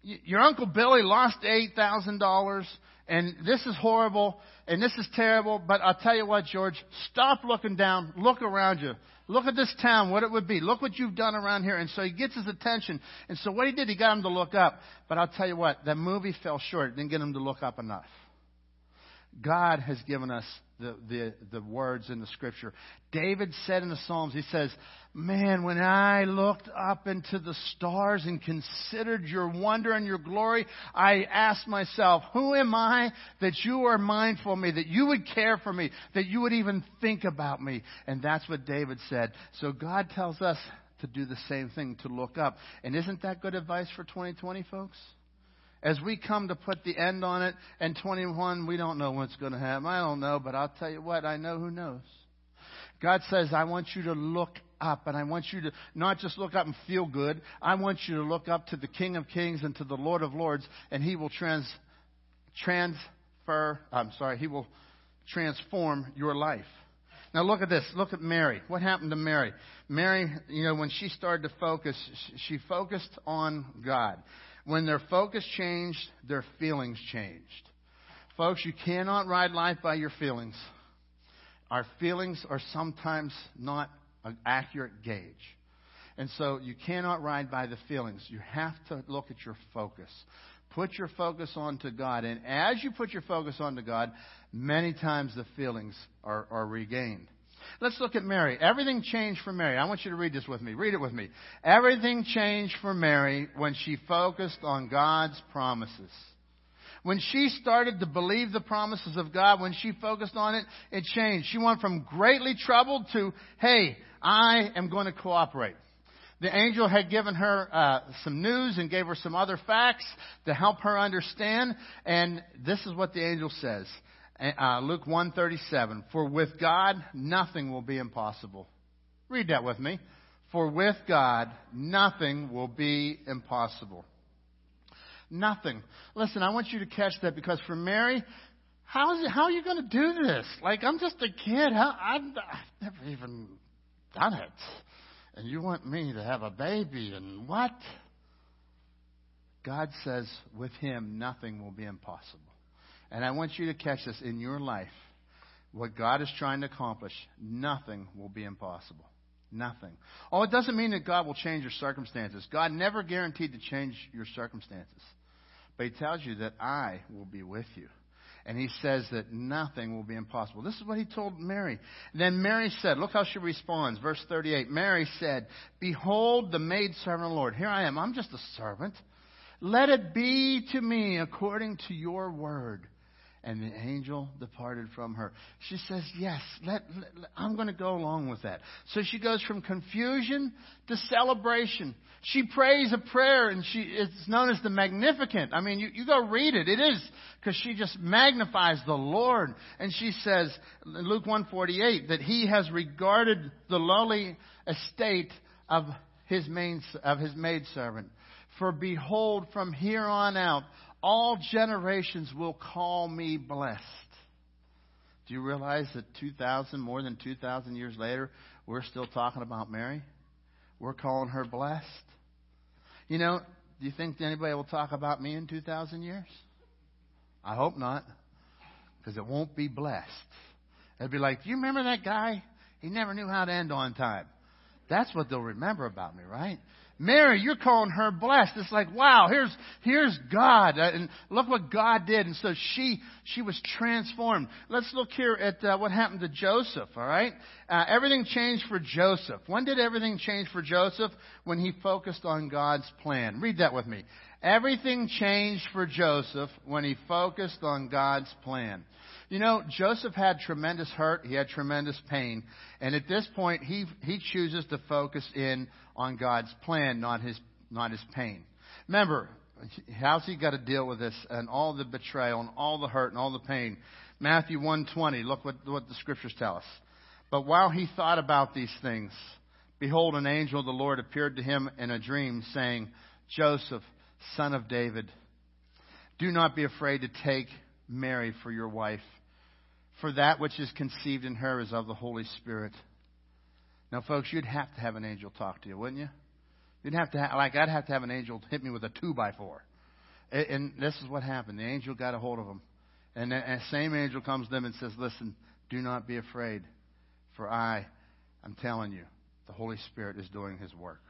Your Uncle Billy lost $8,000 and this is horrible and this is terrible, but I'll tell you what, George, stop looking down, look around you. Look at this town, what it would be. Look what you've done around here. And so he gets his attention. And so what he did, he got him to look up. But I'll tell you what, that movie fell short. It didn't get him to look up enough. God has given us the, the, the words in the scripture. David said in the Psalms, he says, Man, when I looked up into the stars and considered your wonder and your glory, I asked myself, Who am I that you are mindful of me, that you would care for me, that you would even think about me? And that's what David said. So God tells us to do the same thing, to look up. And isn't that good advice for 2020, folks? As we come to put the end on it, and 21, we don't know what's going to happen. I don't know, but I'll tell you what, I know who knows. God says, I want you to look up, and I want you to not just look up and feel good. I want you to look up to the King of Kings and to the Lord of Lords, and He will trans, transfer, I'm sorry, He will transform your life. Now look at this. Look at Mary. What happened to Mary? Mary, you know, when she started to focus, she focused on God. When their focus changed, their feelings changed. Folks, you cannot ride life by your feelings. Our feelings are sometimes not an accurate gauge. And so you cannot ride by the feelings. You have to look at your focus. Put your focus onto God. And as you put your focus onto God, many times the feelings are, are regained. Let's look at Mary. Everything changed for Mary. I want you to read this with me. Read it with me. Everything changed for Mary when she focused on God's promises. When she started to believe the promises of God, when she focused on it, it changed. She went from greatly troubled to, hey, I am going to cooperate. The angel had given her uh, some news and gave her some other facts to help her understand. And this is what the angel says. Uh, Luke 137. For with God, nothing will be impossible. Read that with me. For with God, nothing will be impossible. Nothing. Listen, I want you to catch that because for Mary, how is it, how are you going to do this? Like, I'm just a kid. How, I've, I've never even done it. And you want me to have a baby and what? God says, with him, nothing will be impossible. And I want you to catch this in your life. What God is trying to accomplish, nothing will be impossible. Nothing. Oh, it doesn't mean that God will change your circumstances. God never guaranteed to change your circumstances. But He tells you that I will be with you. And He says that nothing will be impossible. This is what He told Mary. Then Mary said, look how she responds. Verse 38. Mary said, Behold the maidservant of the Lord. Here I am. I'm just a servant. Let it be to me according to your word. And the angel departed from her. She says, Yes, let, let, I'm going to go along with that. So she goes from confusion to celebration. She prays a prayer, and she, it's known as the Magnificat. I mean, you, you go read it. It is, because she just magnifies the Lord. And she says, Luke 148, that he has regarded the lowly estate of his, main, of his maidservant. For behold, from here on out, all generations will call me blessed. Do you realize that 2,000, more than 2,000 years later, we're still talking about Mary? We're calling her blessed. You know, do you think anybody will talk about me in 2,000 years? I hope not, because it won't be blessed. It'll be like, do you remember that guy? He never knew how to end on time. That's what they'll remember about me, right? Mary, you're calling her blessed. It's like, wow, here's, here's God. Uh, and look what God did. And so she, she was transformed. Let's look here at uh, what happened to Joseph, all right? Uh, everything changed for Joseph. When did everything change for Joseph? When he focused on God's plan. Read that with me. Everything changed for Joseph when he focused on God's plan. You know, Joseph had tremendous hurt. He had tremendous pain. And at this point, he, he chooses to focus in on God's plan, not his, not his pain. Remember, how's he got to deal with this and all the betrayal and all the hurt and all the pain? Matthew 120, look what, what the scriptures tell us. But while he thought about these things, behold, an angel of the Lord appeared to him in a dream, saying, Joseph, son of David, do not be afraid to take Mary for your wife for that which is conceived in her is of the Holy Spirit. Now, folks, you'd have to have an angel talk to you, wouldn't you? You'd have to, have, like, I'd have to have an angel hit me with a two by four. And, and this is what happened. The angel got a hold of him, and the same angel comes to them and says, "Listen, do not be afraid, for I, I'm telling you, the Holy Spirit is doing His work."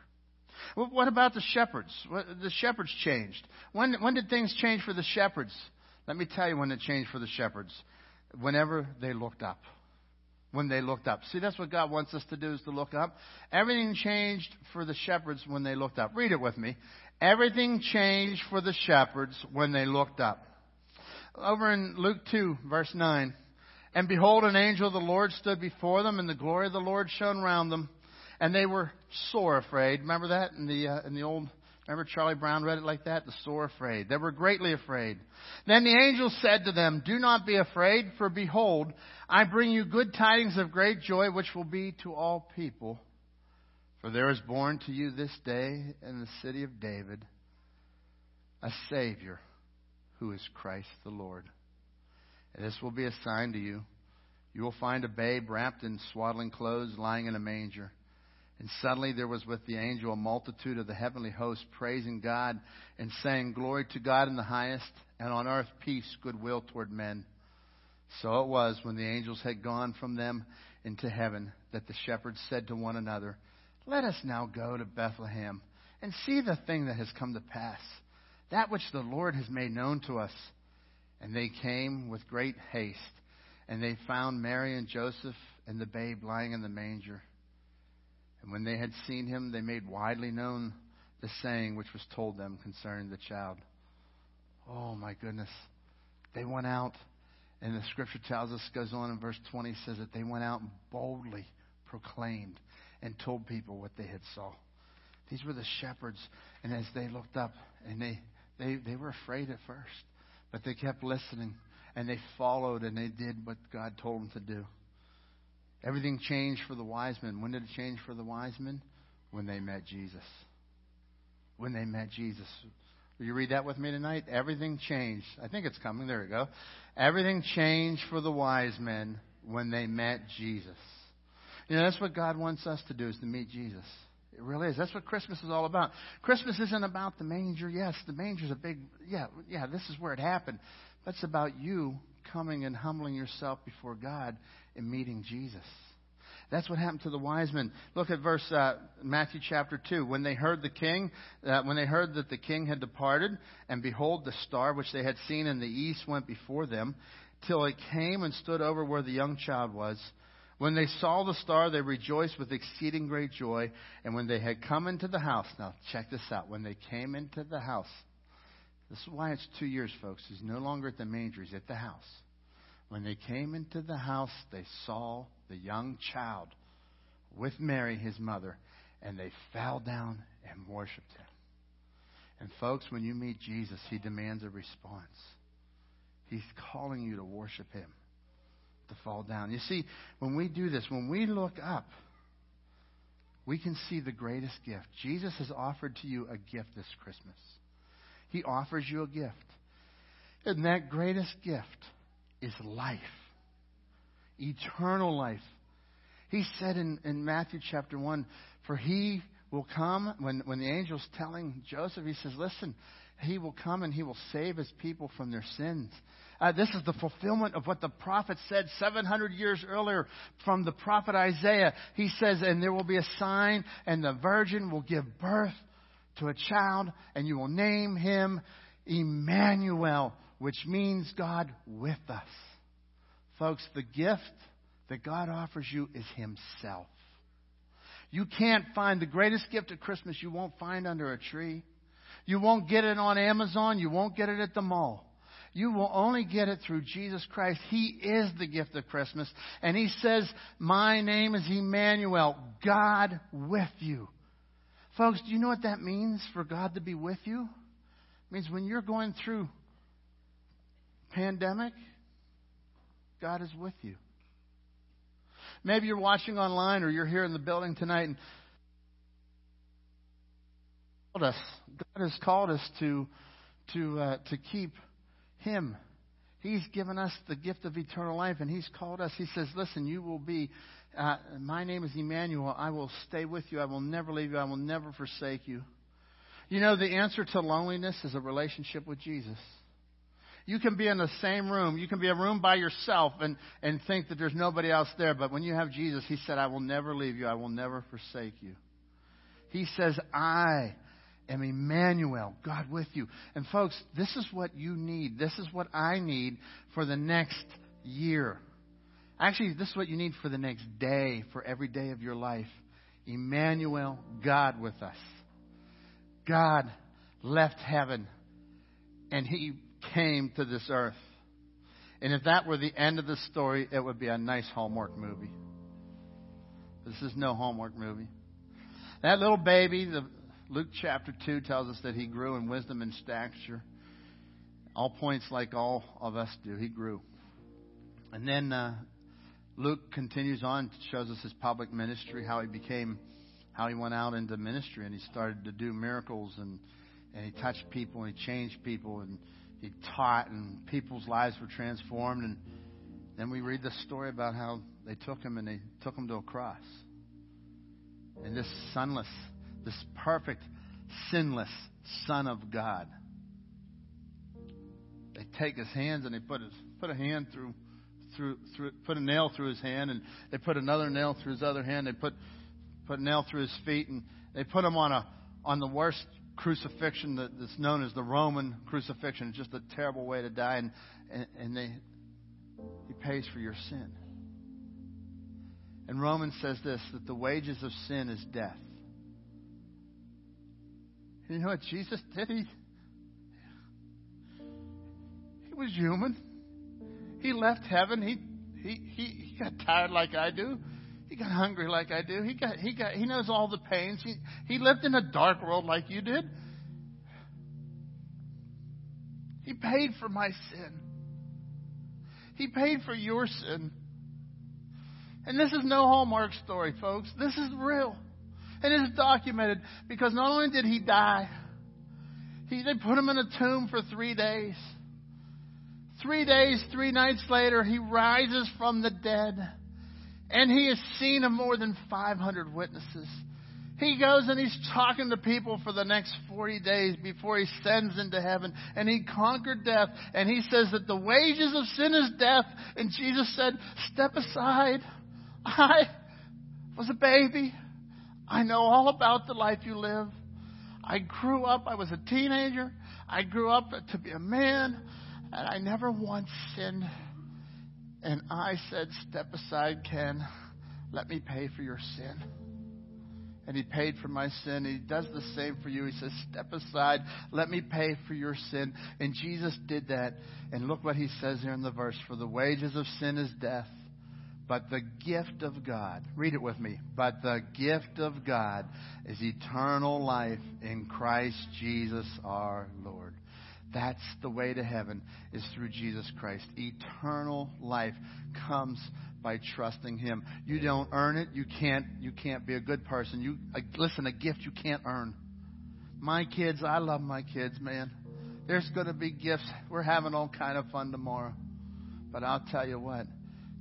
Well, what about the shepherds? The shepherds changed. When, when did things change for the shepherds? Let me tell you when it changed for the shepherds whenever they looked up. When they looked up. See, that's what God wants us to do is to look up. Everything changed for the shepherds when they looked up. Read it with me. Everything changed for the shepherds when they looked up. Over in Luke 2, verse 9. And behold, an angel of the Lord stood before them, and the glory of the Lord shone around them. And they were sore afraid. Remember that in the, uh, in the old Remember Charlie Brown read it like that? The sore afraid. They were greatly afraid. Then the angel said to them, Do not be afraid, for behold, I bring you good tidings of great joy, which will be to all people. For there is born to you this day in the city of David a Savior who is Christ the Lord. And this will be a sign to you. You will find a babe wrapped in swaddling clothes lying in a manger. And suddenly there was with the angel a multitude of the heavenly host praising God and saying, Glory to God in the highest, and on earth peace, goodwill toward men. So it was when the angels had gone from them into heaven that the shepherds said to one another, Let us now go to Bethlehem and see the thing that has come to pass, that which the Lord has made known to us. And they came with great haste, and they found Mary and Joseph and the babe lying in the manger. And when they had seen him, they made widely known the saying which was told them concerning the child. Oh my goodness. They went out, and the scripture tells us, goes on in verse 20, says that they went out and boldly proclaimed and told people what they had saw. These were the shepherds, and as they looked up, and they, they, they were afraid at first, but they kept listening, and they followed, and they did what God told them to do. Everything changed for the wise men. When did it change for the wise men? When they met Jesus. When they met Jesus. Will you read that with me tonight? Everything changed. I think it's coming. There we go. Everything changed for the wise men when they met Jesus. You know, that's what God wants us to do is to meet Jesus. It really is. That's what Christmas is all about. Christmas isn't about the manger. Yes, the manger's a big, yeah, yeah, this is where it happened. But it's about you coming and humbling yourself before God and meeting Jesus. That's what happened to the wise men. Look at verse uh, Matthew chapter two. When they heard the king, uh, when they heard that the king had departed, and behold, the star which they had seen in the east went before them, till it came and stood over where the young child was. When they saw the star, they rejoiced with exceeding great joy. And when they had come into the house, now check this out. When they came into the house, this is why it's two years, folks. He's no longer at the manger, he's at the house. When they came into the house, they saw the young child with Mary, his mother, and they fell down and worshiped him. And, folks, when you meet Jesus, he demands a response. He's calling you to worship him, to fall down. You see, when we do this, when we look up, we can see the greatest gift. Jesus has offered to you a gift this Christmas. He offers you a gift. And that greatest gift is life, eternal life. He said in, in Matthew chapter 1 For he will come, when, when the angel's telling Joseph, he says, Listen, he will come and he will save his people from their sins. Uh, this is the fulfillment of what the prophet said 700 years earlier from the prophet Isaiah. He says, And there will be a sign, and the virgin will give birth to a child, and you will name him Emmanuel, which means God with us. Folks, the gift that God offers you is Himself. You can't find the greatest gift at Christmas you won't find under a tree. You won't get it on Amazon. You won't get it at the mall. You will only get it through Jesus Christ. He is the gift of Christmas. And He says, My name is Emmanuel, God with you. Folks, do you know what that means for God to be with you? It means when you're going through pandemic, God is with you. Maybe you're watching online or you're here in the building tonight and us. God has called us to to uh, to keep Him. He's given us the gift of eternal life, and He's called us. He says, "Listen, you will be. Uh, my name is Emmanuel. I will stay with you. I will never leave you. I will never forsake you." You know, the answer to loneliness is a relationship with Jesus. You can be in the same room. You can be a room by yourself and, and think that there's nobody else there. But when you have Jesus, He said, I will never leave you. I will never forsake you. He says, I am Emmanuel, God with you. And folks, this is what you need. This is what I need for the next year. Actually, this is what you need for the next day, for every day of your life. Emmanuel, God with us. God left heaven and He came to this earth. And if that were the end of the story, it would be a nice Hallmark movie. This is no Hallmark movie. That little baby, the, Luke chapter 2 tells us that he grew in wisdom and stature. All points like all of us do. He grew. And then uh, Luke continues on, shows us his public ministry, how he became, how he went out into ministry and he started to do miracles and, and he touched people and he changed people and he taught and people's lives were transformed. And then we read the story about how they took him and they took him to a cross. And this sunless, this perfect, sinless Son of God, they take his hands and they put his, put a hand through, through, through, put a nail through his hand, and they put another nail through his other hand. They put, put a nail through his feet, and they put him on a, on the worst crucifixion that's known as the Roman crucifixion. It's just a terrible way to die, and, and, and they, he pays for your sin. And Romans says this that the wages of sin is death. You know what Jesus did? He, he was human. He left heaven. He, he, he, he got tired like I do. He got hungry like I do. He got, he got, he knows all the pains. He, he lived in a dark world like you did. He paid for my sin. He paid for your sin. And this is no Hallmark story, folks. This is real. And it's documented because not only did he die, he, they put him in a tomb for three days. Three days, three nights later, he rises from the dead. And he is seen of more than 500 witnesses. He goes and he's talking to people for the next 40 days before he sends into heaven. And he conquered death. And he says that the wages of sin is death. And Jesus said, Step aside. I was a baby. I know all about the life you live. I grew up, I was a teenager. I grew up to be a man. And I never once sinned. And I said, Step aside, Ken. Let me pay for your sin and he paid for my sin. He does the same for you. He says, Step aside, let me pay for your sin. And Jesus did that. And look what he says here in the verse For the wages of sin is death, but the gift of God, read it with me, but the gift of God is eternal life in Christ Jesus our Lord. That's the way to heaven is through Jesus Christ. Eternal life comes by trusting him. You don't earn it. You can't you can't be a good person. You listen, a gift you can't earn. My kids, I love my kids, man. There's going to be gifts. We're having all kind of fun tomorrow. But I'll tell you what,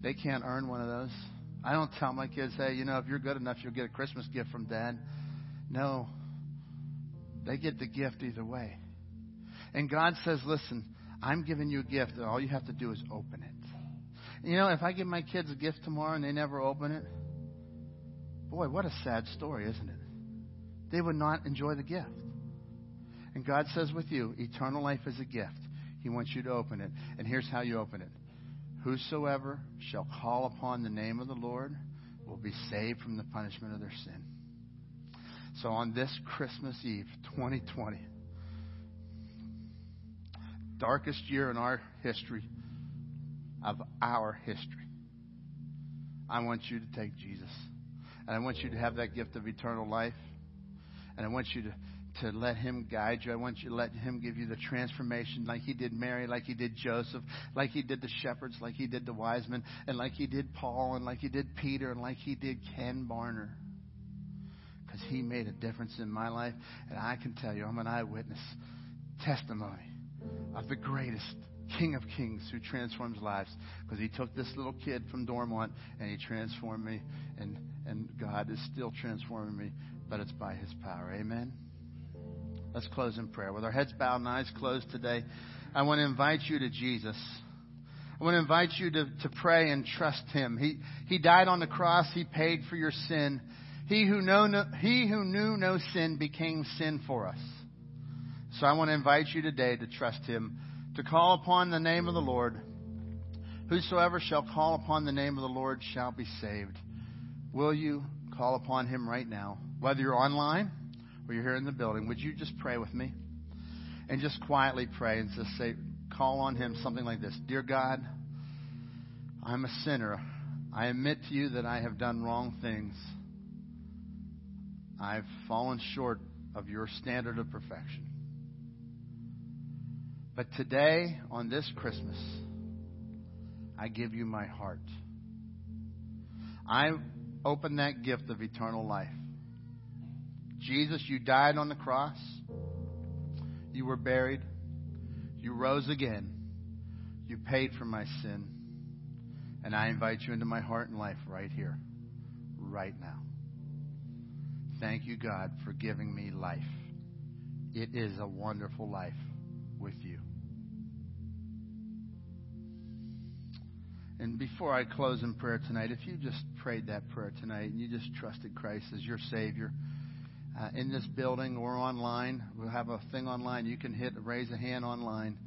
they can't earn one of those. I don't tell my kids, "Hey, you know, if you're good enough, you'll get a Christmas gift from dad." No. They get the gift either way. And God says, listen, I'm giving you a gift, and all you have to do is open it. You know, if I give my kids a gift tomorrow and they never open it, boy, what a sad story, isn't it? They would not enjoy the gift. And God says with you, eternal life is a gift. He wants you to open it. And here's how you open it Whosoever shall call upon the name of the Lord will be saved from the punishment of their sin. So on this Christmas Eve, 2020, darkest year in our history, of our history, I want you to take Jesus. And I want you to have that gift of eternal life. And I want you to, to let Him guide you. I want you to let Him give you the transformation like He did Mary, like He did Joseph, like He did the shepherds, like He did the wise men, and like He did Paul, and like He did Peter, and like He did Ken Barner. Because He made a difference in my life. And I can tell you, I'm an eyewitness testimony of the greatest King of Kings who transforms lives. Because he took this little kid from Dormont and he transformed me, and, and God is still transforming me, but it's by his power. Amen? Let's close in prayer. With our heads bowed and eyes closed today, I want to invite you to Jesus. I want to invite you to, to pray and trust him. He, he died on the cross, he paid for your sin. He who, know no, he who knew no sin became sin for us. So I want to invite you today to trust him, to call upon the name of the Lord. Whosoever shall call upon the name of the Lord shall be saved. Will you call upon him right now? Whether you're online or you're here in the building, would you just pray with me? And just quietly pray and just say, call on him something like this Dear God, I'm a sinner. I admit to you that I have done wrong things. I've fallen short of your standard of perfection. But today, on this Christmas, I give you my heart. I open that gift of eternal life. Jesus, you died on the cross. You were buried. You rose again. You paid for my sin. And I invite you into my heart and life right here, right now. Thank you, God, for giving me life. It is a wonderful life with you. And before I close in prayer tonight, if you just prayed that prayer tonight and you just trusted Christ as your Savior uh, in this building or online, we'll have a thing online. You can hit raise a hand online.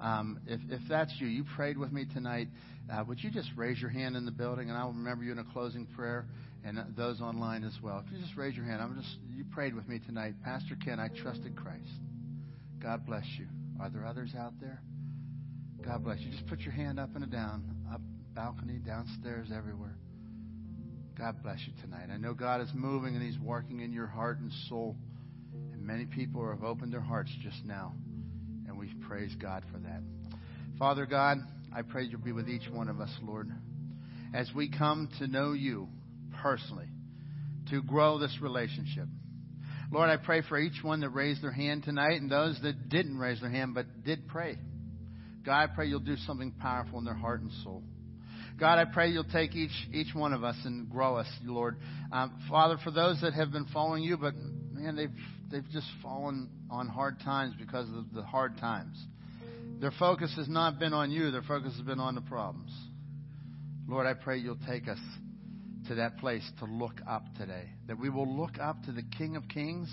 Um, if, if that's you, you prayed with me tonight, uh, would you just raise your hand in the building and I'll remember you in a closing prayer and those online as well. If you just raise your hand, I'm just, you prayed with me tonight. Pastor Ken, I trusted Christ. God bless you. Are there others out there? God bless you. Just put your hand up and down, balcony, downstairs, everywhere. God bless you tonight. I know God is moving and He's working in your heart and soul. And many people have opened their hearts just now. And we praise God for that. Father God, I pray you'll be with each one of us, Lord, as we come to know you personally, to grow this relationship. Lord, I pray for each one that raised their hand tonight and those that didn't raise their hand but did pray. God, I pray you'll do something powerful in their heart and soul. God, I pray you'll take each each one of us and grow us, Lord. Um, Father, for those that have been following you, but man, they've they've just fallen on hard times because of the hard times. Their focus has not been on you. Their focus has been on the problems. Lord, I pray you'll take us to that place to look up today. That we will look up to the King of Kings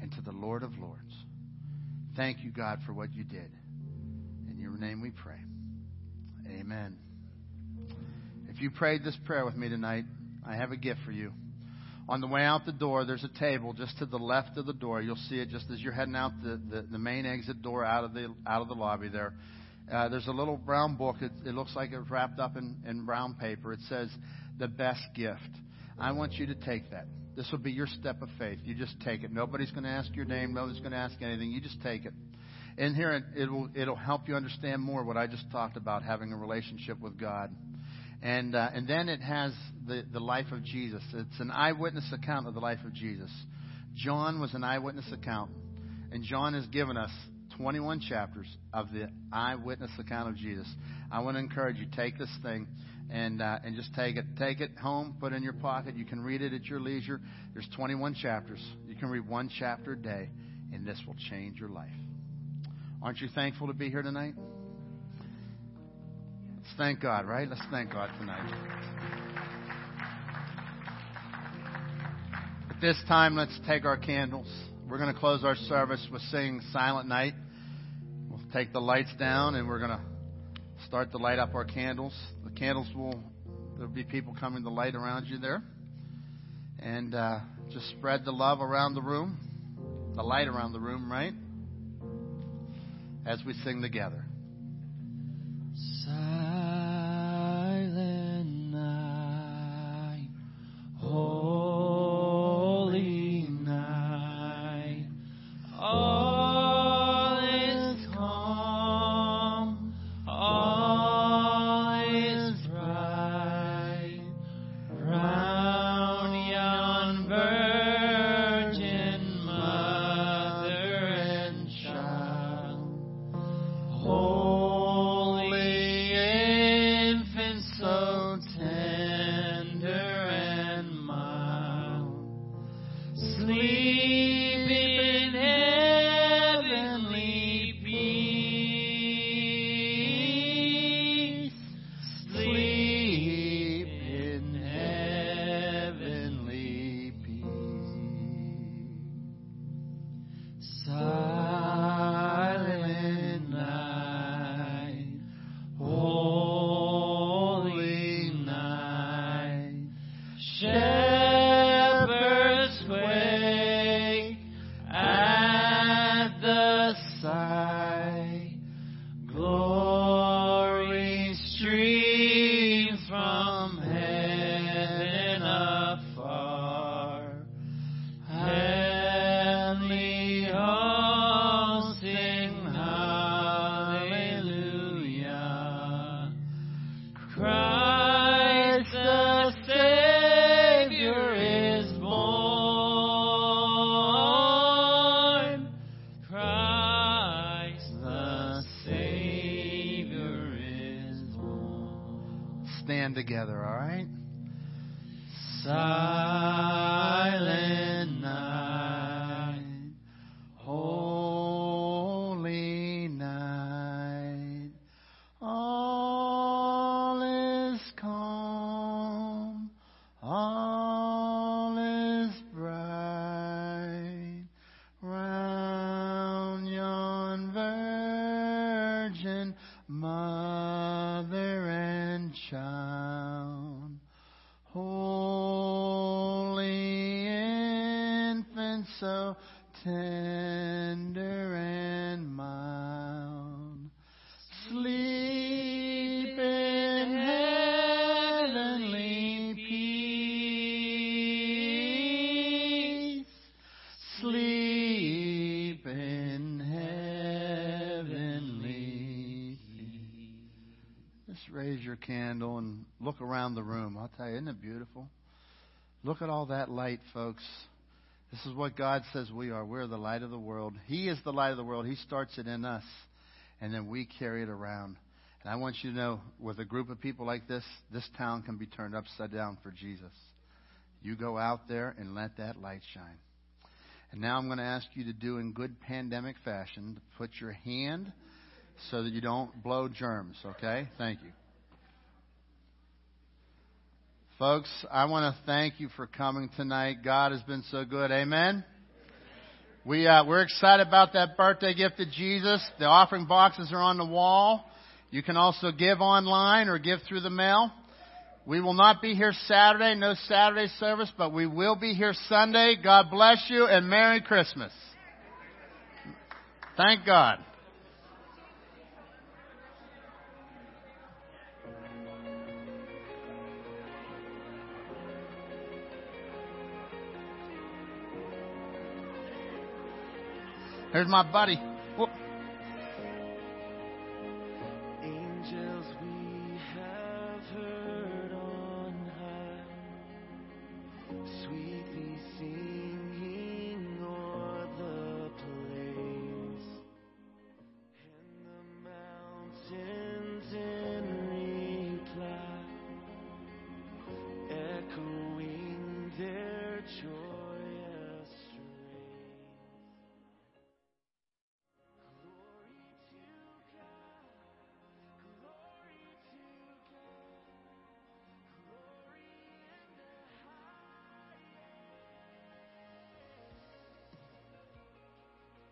and to the Lord of Lords. Thank you, God, for what you did. In your name we pray. Amen. You prayed this prayer with me tonight, I have a gift for you. On the way out the door, there's a table just to the left of the door. You'll see it just as you're heading out the, the, the main exit door out of the out of the lobby there. Uh, there's a little brown book. It, it looks like it's wrapped up in, in brown paper. It says, The Best Gift. I want you to take that. This will be your step of faith. You just take it. Nobody's going to ask your name. Nobody's going to ask anything. You just take it. In here, it, it'll, it'll help you understand more what I just talked about, having a relationship with God. And, uh, and then it has the, the life of Jesus. It's an eyewitness account of the life of Jesus. John was an eyewitness account. And John has given us 21 chapters of the eyewitness account of Jesus. I want to encourage you, take this thing and, uh, and just take it. Take it home, put it in your pocket. You can read it at your leisure. There's 21 chapters. You can read one chapter a day, and this will change your life. Aren't you thankful to be here tonight? Let's thank God, right? Let's thank God tonight. At this time, let's take our candles. We're going to close our service with singing Silent Night. We'll take the lights down and we're going to start to light up our candles. The candles will, there'll be people coming to light around you there. And uh, just spread the love around the room, the light around the room, right? As we sing together. Silent Stand together, all right? Silent Look at all that light, folks. This is what God says we are. We're the light of the world. He is the light of the world. He starts it in us, and then we carry it around. And I want you to know, with a group of people like this, this town can be turned upside down for Jesus. You go out there and let that light shine. And now I'm going to ask you to do in good pandemic fashion to put your hand so that you don't blow germs, okay? Thank you. Folks, I want to thank you for coming tonight. God has been so good. Amen. We uh, we're excited about that birthday gift to Jesus. The offering boxes are on the wall. You can also give online or give through the mail. We will not be here Saturday, no Saturday service, but we will be here Sunday. God bless you and Merry Christmas. Thank God. Here's my buddy.